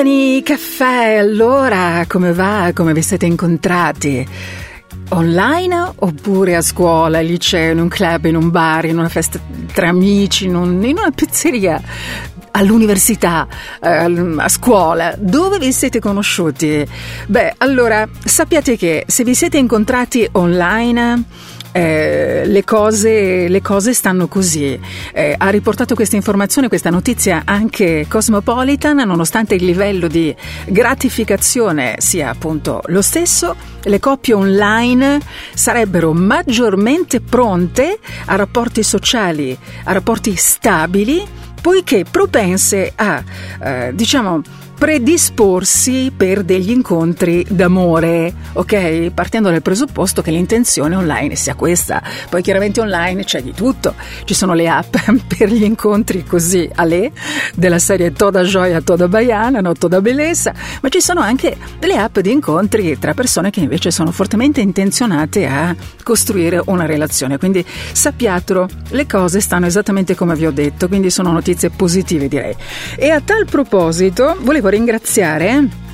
Company Caffè, allora come va? Come vi siete incontrati? Online oppure a scuola, al liceo, in un club, in un bar, in una festa tra amici, in, un- in una pizzeria, all'università, al- a scuola? Dove vi siete conosciuti? Beh, allora sappiate che se vi siete incontrati online eh, le, cose, le cose stanno così. Eh, ha riportato questa informazione, questa notizia anche Cosmopolitan, nonostante il livello di gratificazione sia appunto lo stesso, le coppie online sarebbero maggiormente pronte a rapporti sociali, a rapporti stabili, poiché propense a, eh, diciamo, predisporsi per degli incontri d'amore, ok? Partendo dal presupposto che l'intenzione online sia questa. Poi chiaramente online c'è di tutto. Ci sono le app per gli incontri così a lei, della serie Toda Gioia, Toda Baiana, no? Toda Bellezza, ma ci sono anche delle app di incontri tra persone che invece sono fortemente intenzionate a costruire una relazione. Quindi sappiatelo, le cose stanno esattamente come vi ho detto, quindi sono notizie positive direi. E a tal proposito volevo ringraziare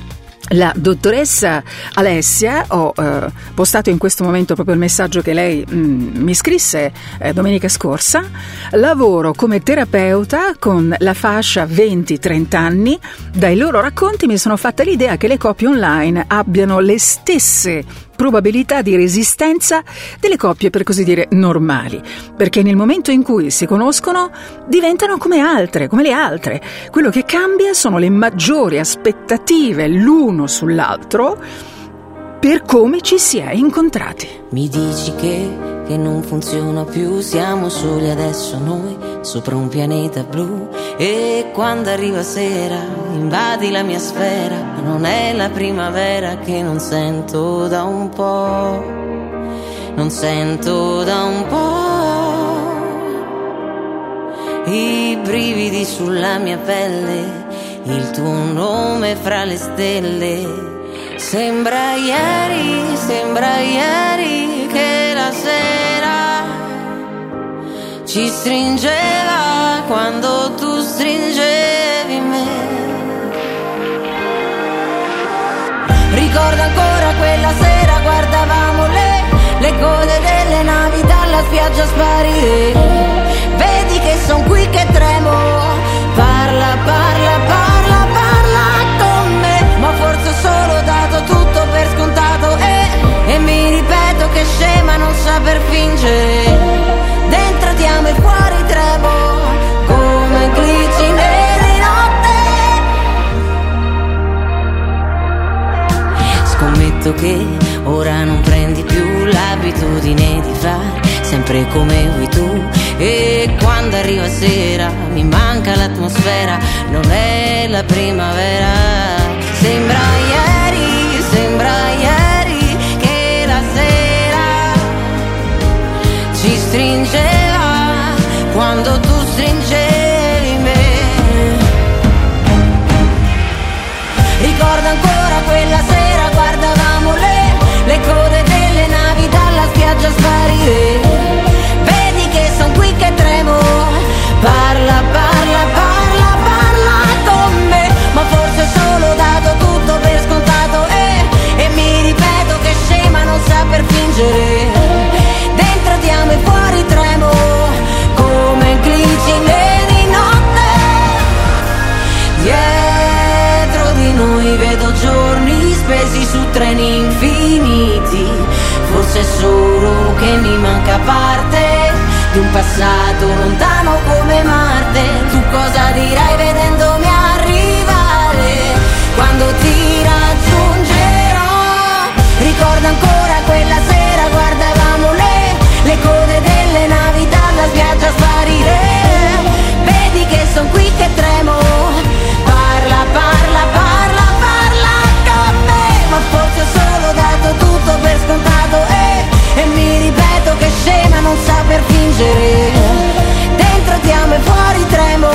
la dottoressa Alessia, ho eh, postato in questo momento proprio il messaggio che lei mm, mi scrisse eh, domenica scorsa, lavoro come terapeuta con la fascia 20-30 anni, dai loro racconti mi sono fatta l'idea che le coppie online abbiano le stesse probabilità di resistenza delle coppie per così dire normali, perché nel momento in cui si conoscono diventano come altre, come le altre. Quello che cambia sono le maggiori aspettative l'uno sull'altro per come ci si è incontrati. Mi dici che, che non funziona più, siamo soli adesso noi, sopra un pianeta blu. E quando arriva sera, invadi la mia sfera, non è la primavera che non sento da un po', non sento da un po'. I brividi sulla mia pelle, il tuo nome fra le stelle. Sembra ieri, sembra ieri che la sera ci stringeva quando tu stringevi me. Ricordo ancora quella sera guardavamo le, le code delle navi dalla spiaggia sparire. Vedi che son qui che tremo. per fingere. Dentro ti amo e fuori tremo Come glitch neri notte. Scommetto che ora non prendi più l'abitudine di fare Sempre come vuoi tu. E quando arriva sera mi manca l'atmosfera Non è la primavera. Sembra ieri. yeah. stringeva quando tu stringevi me. Ricordo ancora quella sera, guardavamo le, le code delle navi dalla spiaggia sparire. Forse è solo che mi manca parte di un passato lontano come Marte. Tu cosa dirai? piangere Dentro ti amo e fuori tremo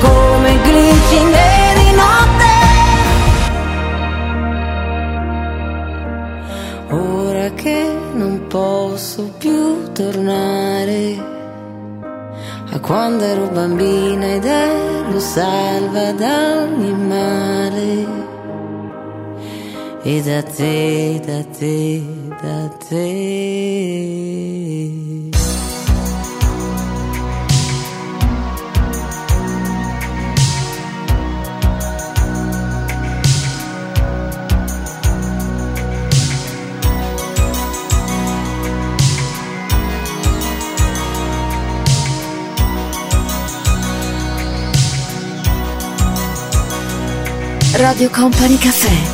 Come il glicine di notte. Ora che non posso più tornare a quando ero bambina ed ero salva da ogni male. E da te, da te, da te. Radio Company Caffè.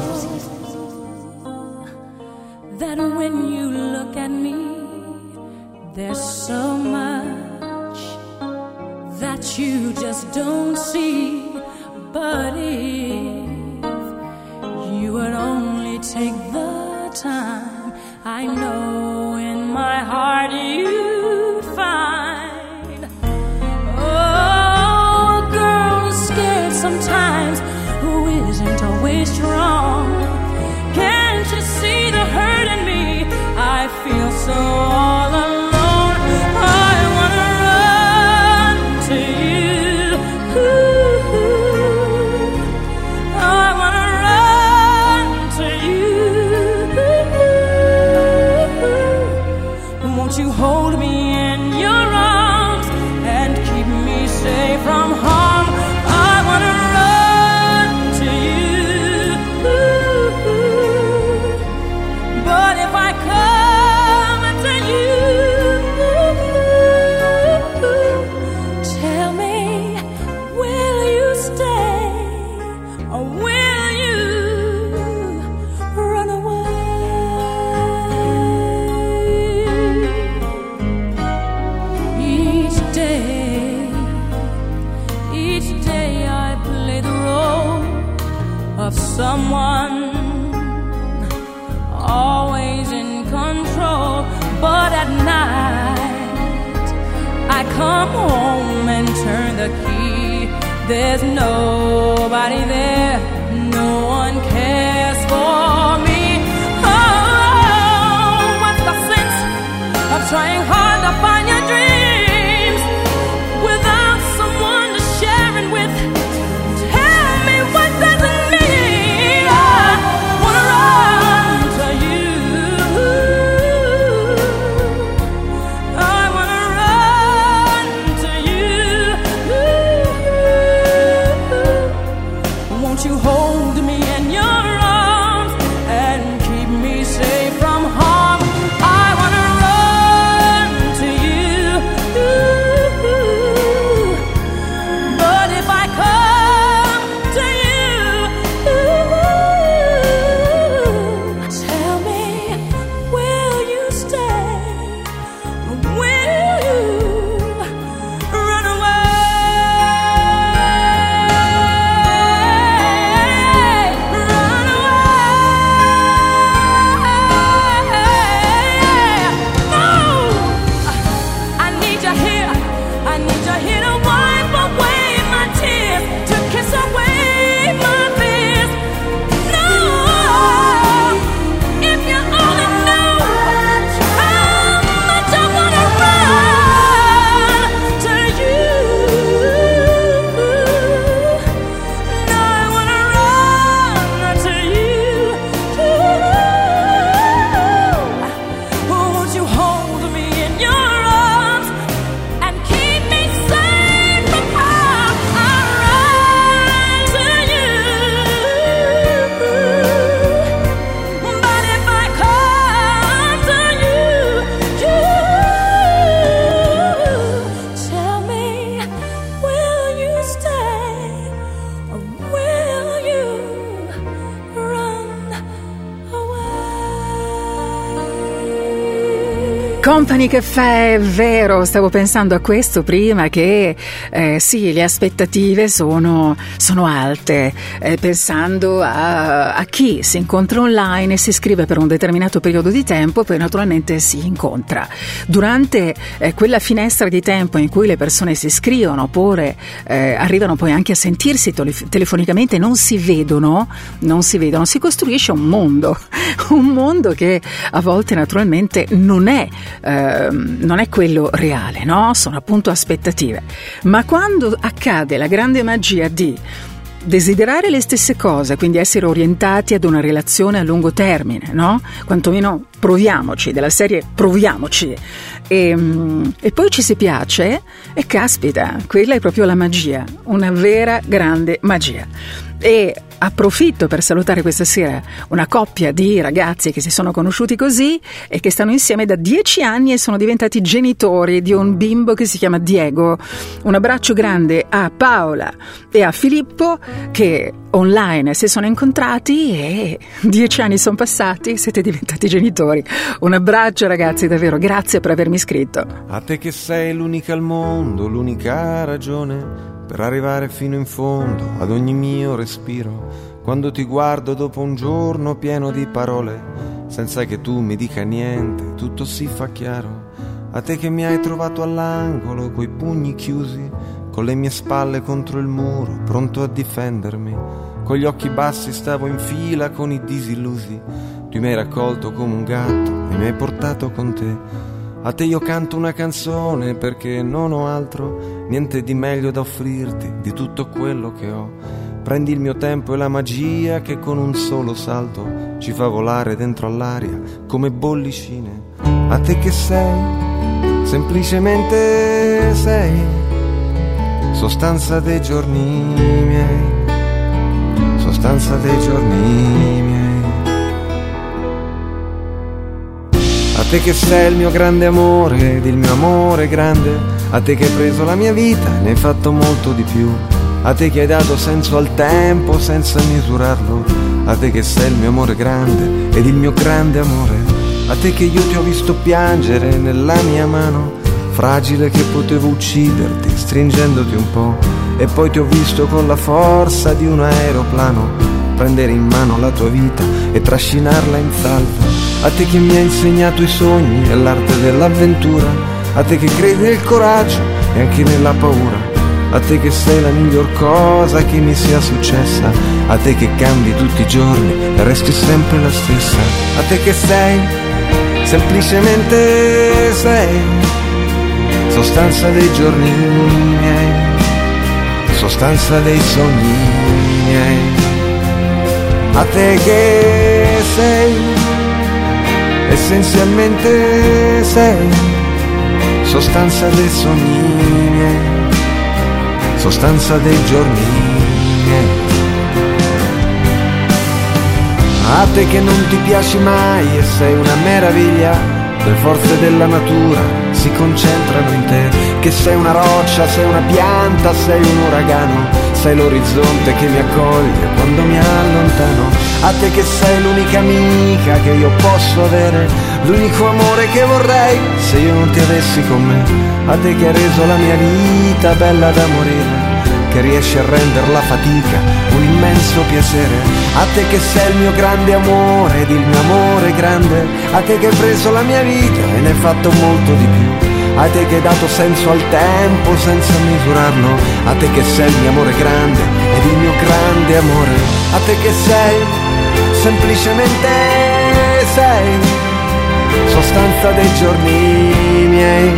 Company Caffè, è vero, stavo pensando a questo prima che eh, sì, le aspettative sono, sono alte, eh, pensando a, a chi si incontra online e si iscrive per un determinato periodo di tempo, poi naturalmente si incontra. Durante eh, quella finestra di tempo in cui le persone si iscrivono oppure eh, arrivano poi anche a sentirsi telefonicamente, non si vedono, non si vedono, si costruisce un mondo, un mondo che a volte naturalmente non è ehm, non è quello reale, no? Sono appunto aspettative. Ma quando accade la grande magia di desiderare le stesse cose, quindi essere orientati ad una relazione a lungo termine, no? Quantomeno proviamoci, della serie proviamoci. E, mm, e poi ci si piace e caspita, quella è proprio la magia, una vera grande magia. E approfitto per salutare questa sera una coppia di ragazzi che si sono conosciuti così e che stanno insieme da dieci anni e sono diventati genitori di un bimbo che si chiama Diego. Un abbraccio grande a Paola e a Filippo che online si sono incontrati e dieci anni sono passati, siete diventati genitori. Un abbraccio ragazzi, davvero, grazie per avermi iscritto. A te che sei l'unica al mondo, l'unica ragione per arrivare fino in fondo ad ogni mio respiro. Quando ti guardo dopo un giorno pieno di parole, senza che tu mi dica niente, tutto si fa chiaro. A te che mi hai trovato all'angolo, coi pugni chiusi, con le mie spalle contro il muro, pronto a difendermi. Con gli occhi bassi stavo in fila con i disillusi. Tu mi hai raccolto come un gatto e mi hai portato con te. A te io canto una canzone perché non ho altro, niente di meglio da offrirti di tutto quello che ho. Prendi il mio tempo e la magia che con un solo salto ci fa volare dentro all'aria come bollicine. a te che sei, semplicemente sei, sostanza dei giorni miei, sostanza dei giorni miei. Te che sei il mio grande amore ed il mio amore grande, a te che hai preso la mia vita e ne hai fatto molto di più, a te che hai dato senso al tempo senza misurarlo, a te che sei il mio amore grande ed il mio grande amore, a te che io ti ho visto piangere nella mia mano, fragile che potevo ucciderti stringendoti un po', e poi ti ho visto con la forza di un aeroplano prendere in mano la tua vita e trascinarla in salvo. A te che mi hai insegnato i sogni e l'arte dell'avventura, a te che credi nel coraggio e anche nella paura, a te che sei la miglior cosa che mi sia successa, a te che cambi tutti i giorni e resti sempre la stessa, a te che sei, semplicemente sei, sostanza dei giorni miei, sostanza dei sogni miei a te che sei, essenzialmente sei, sostanza dei sogni miei, sostanza dei giorni miei. A te che non ti piaci mai e sei una meraviglia, le forze della natura si concentrano in te, che sei una roccia, sei una pianta, sei un uragano, sei l'orizzonte che mi accoglie quando mi allontano. A te che sei l'unica amica che io posso avere, l'unico amore che vorrei se io non ti avessi con me. A te che hai reso la mia vita bella da morire che riesci a rendere la fatica un immenso piacere. A te che sei il mio grande amore ed il mio amore grande, a te che hai preso la mia vita e ne hai fatto molto di più. A te che hai dato senso al tempo senza misurarlo, a te che sei il mio amore grande ed il mio grande amore, a te che sei semplicemente sei. Sostanza dei giorni miei,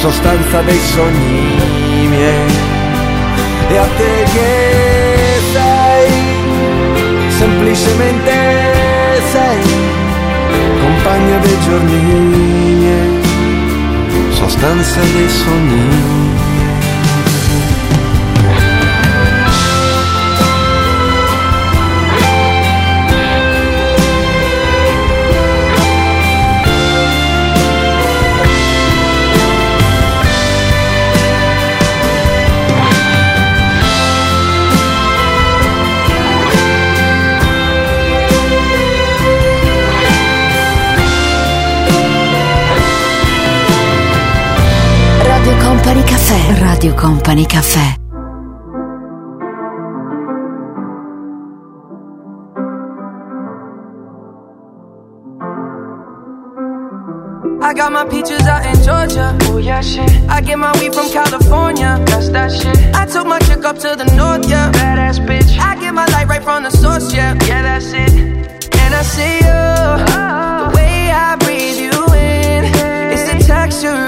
sostanza dei sogni miei. E a te che sei, semplicemente sei, compagna dei giorni miei, sostanza dei sogni. Radio Company Caffè. I got my peaches out in Georgia. Oh yeah, shit. I get my weed from California. That's that shit. I took my chick up to the north, yeah. Badass bitch. I get my light right from the source, yeah. Yeah, that's it. And I see you. The way I breathe you in. It's the texture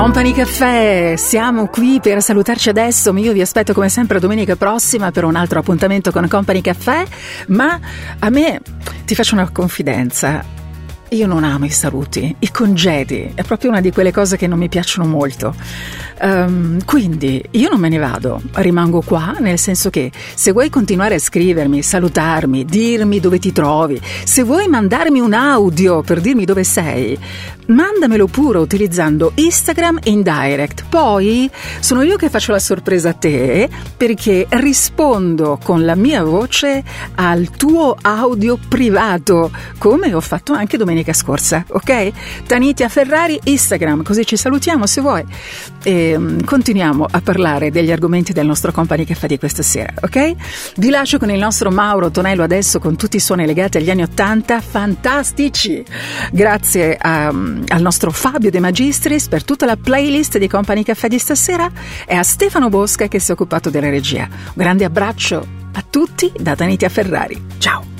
Company Caffè, siamo qui per salutarci adesso, io vi aspetto come sempre domenica prossima per un altro appuntamento con Company Caffè, ma a me ti faccio una confidenza. Io non amo i saluti, i congedi, è proprio una di quelle cose che non mi piacciono molto. Ehm, quindi io non me ne vado, rimango qua, nel senso che se vuoi continuare a scrivermi, salutarmi, dirmi dove ti trovi, se vuoi mandarmi un audio per dirmi dove sei, mandamelo pure utilizzando Instagram in direct. Poi sono io che faccio la sorpresa a te perché rispondo con la mia voce al tuo audio privato, come ho fatto anche domenica scorsa, ok? Tanitia Ferrari, Instagram, così ci salutiamo se vuoi. E mm, continuiamo a parlare degli argomenti del nostro company caffè di questa sera, ok? Vi lascio con il nostro Mauro Tonello adesso con tutti i suoni legati agli anni Ottanta, fantastici! Grazie a, al nostro Fabio De Magistris per tutta la playlist di Company Caffè di stasera e a Stefano Bosca che si è occupato della regia. Un grande abbraccio a tutti da Tanitia Ferrari. Ciao!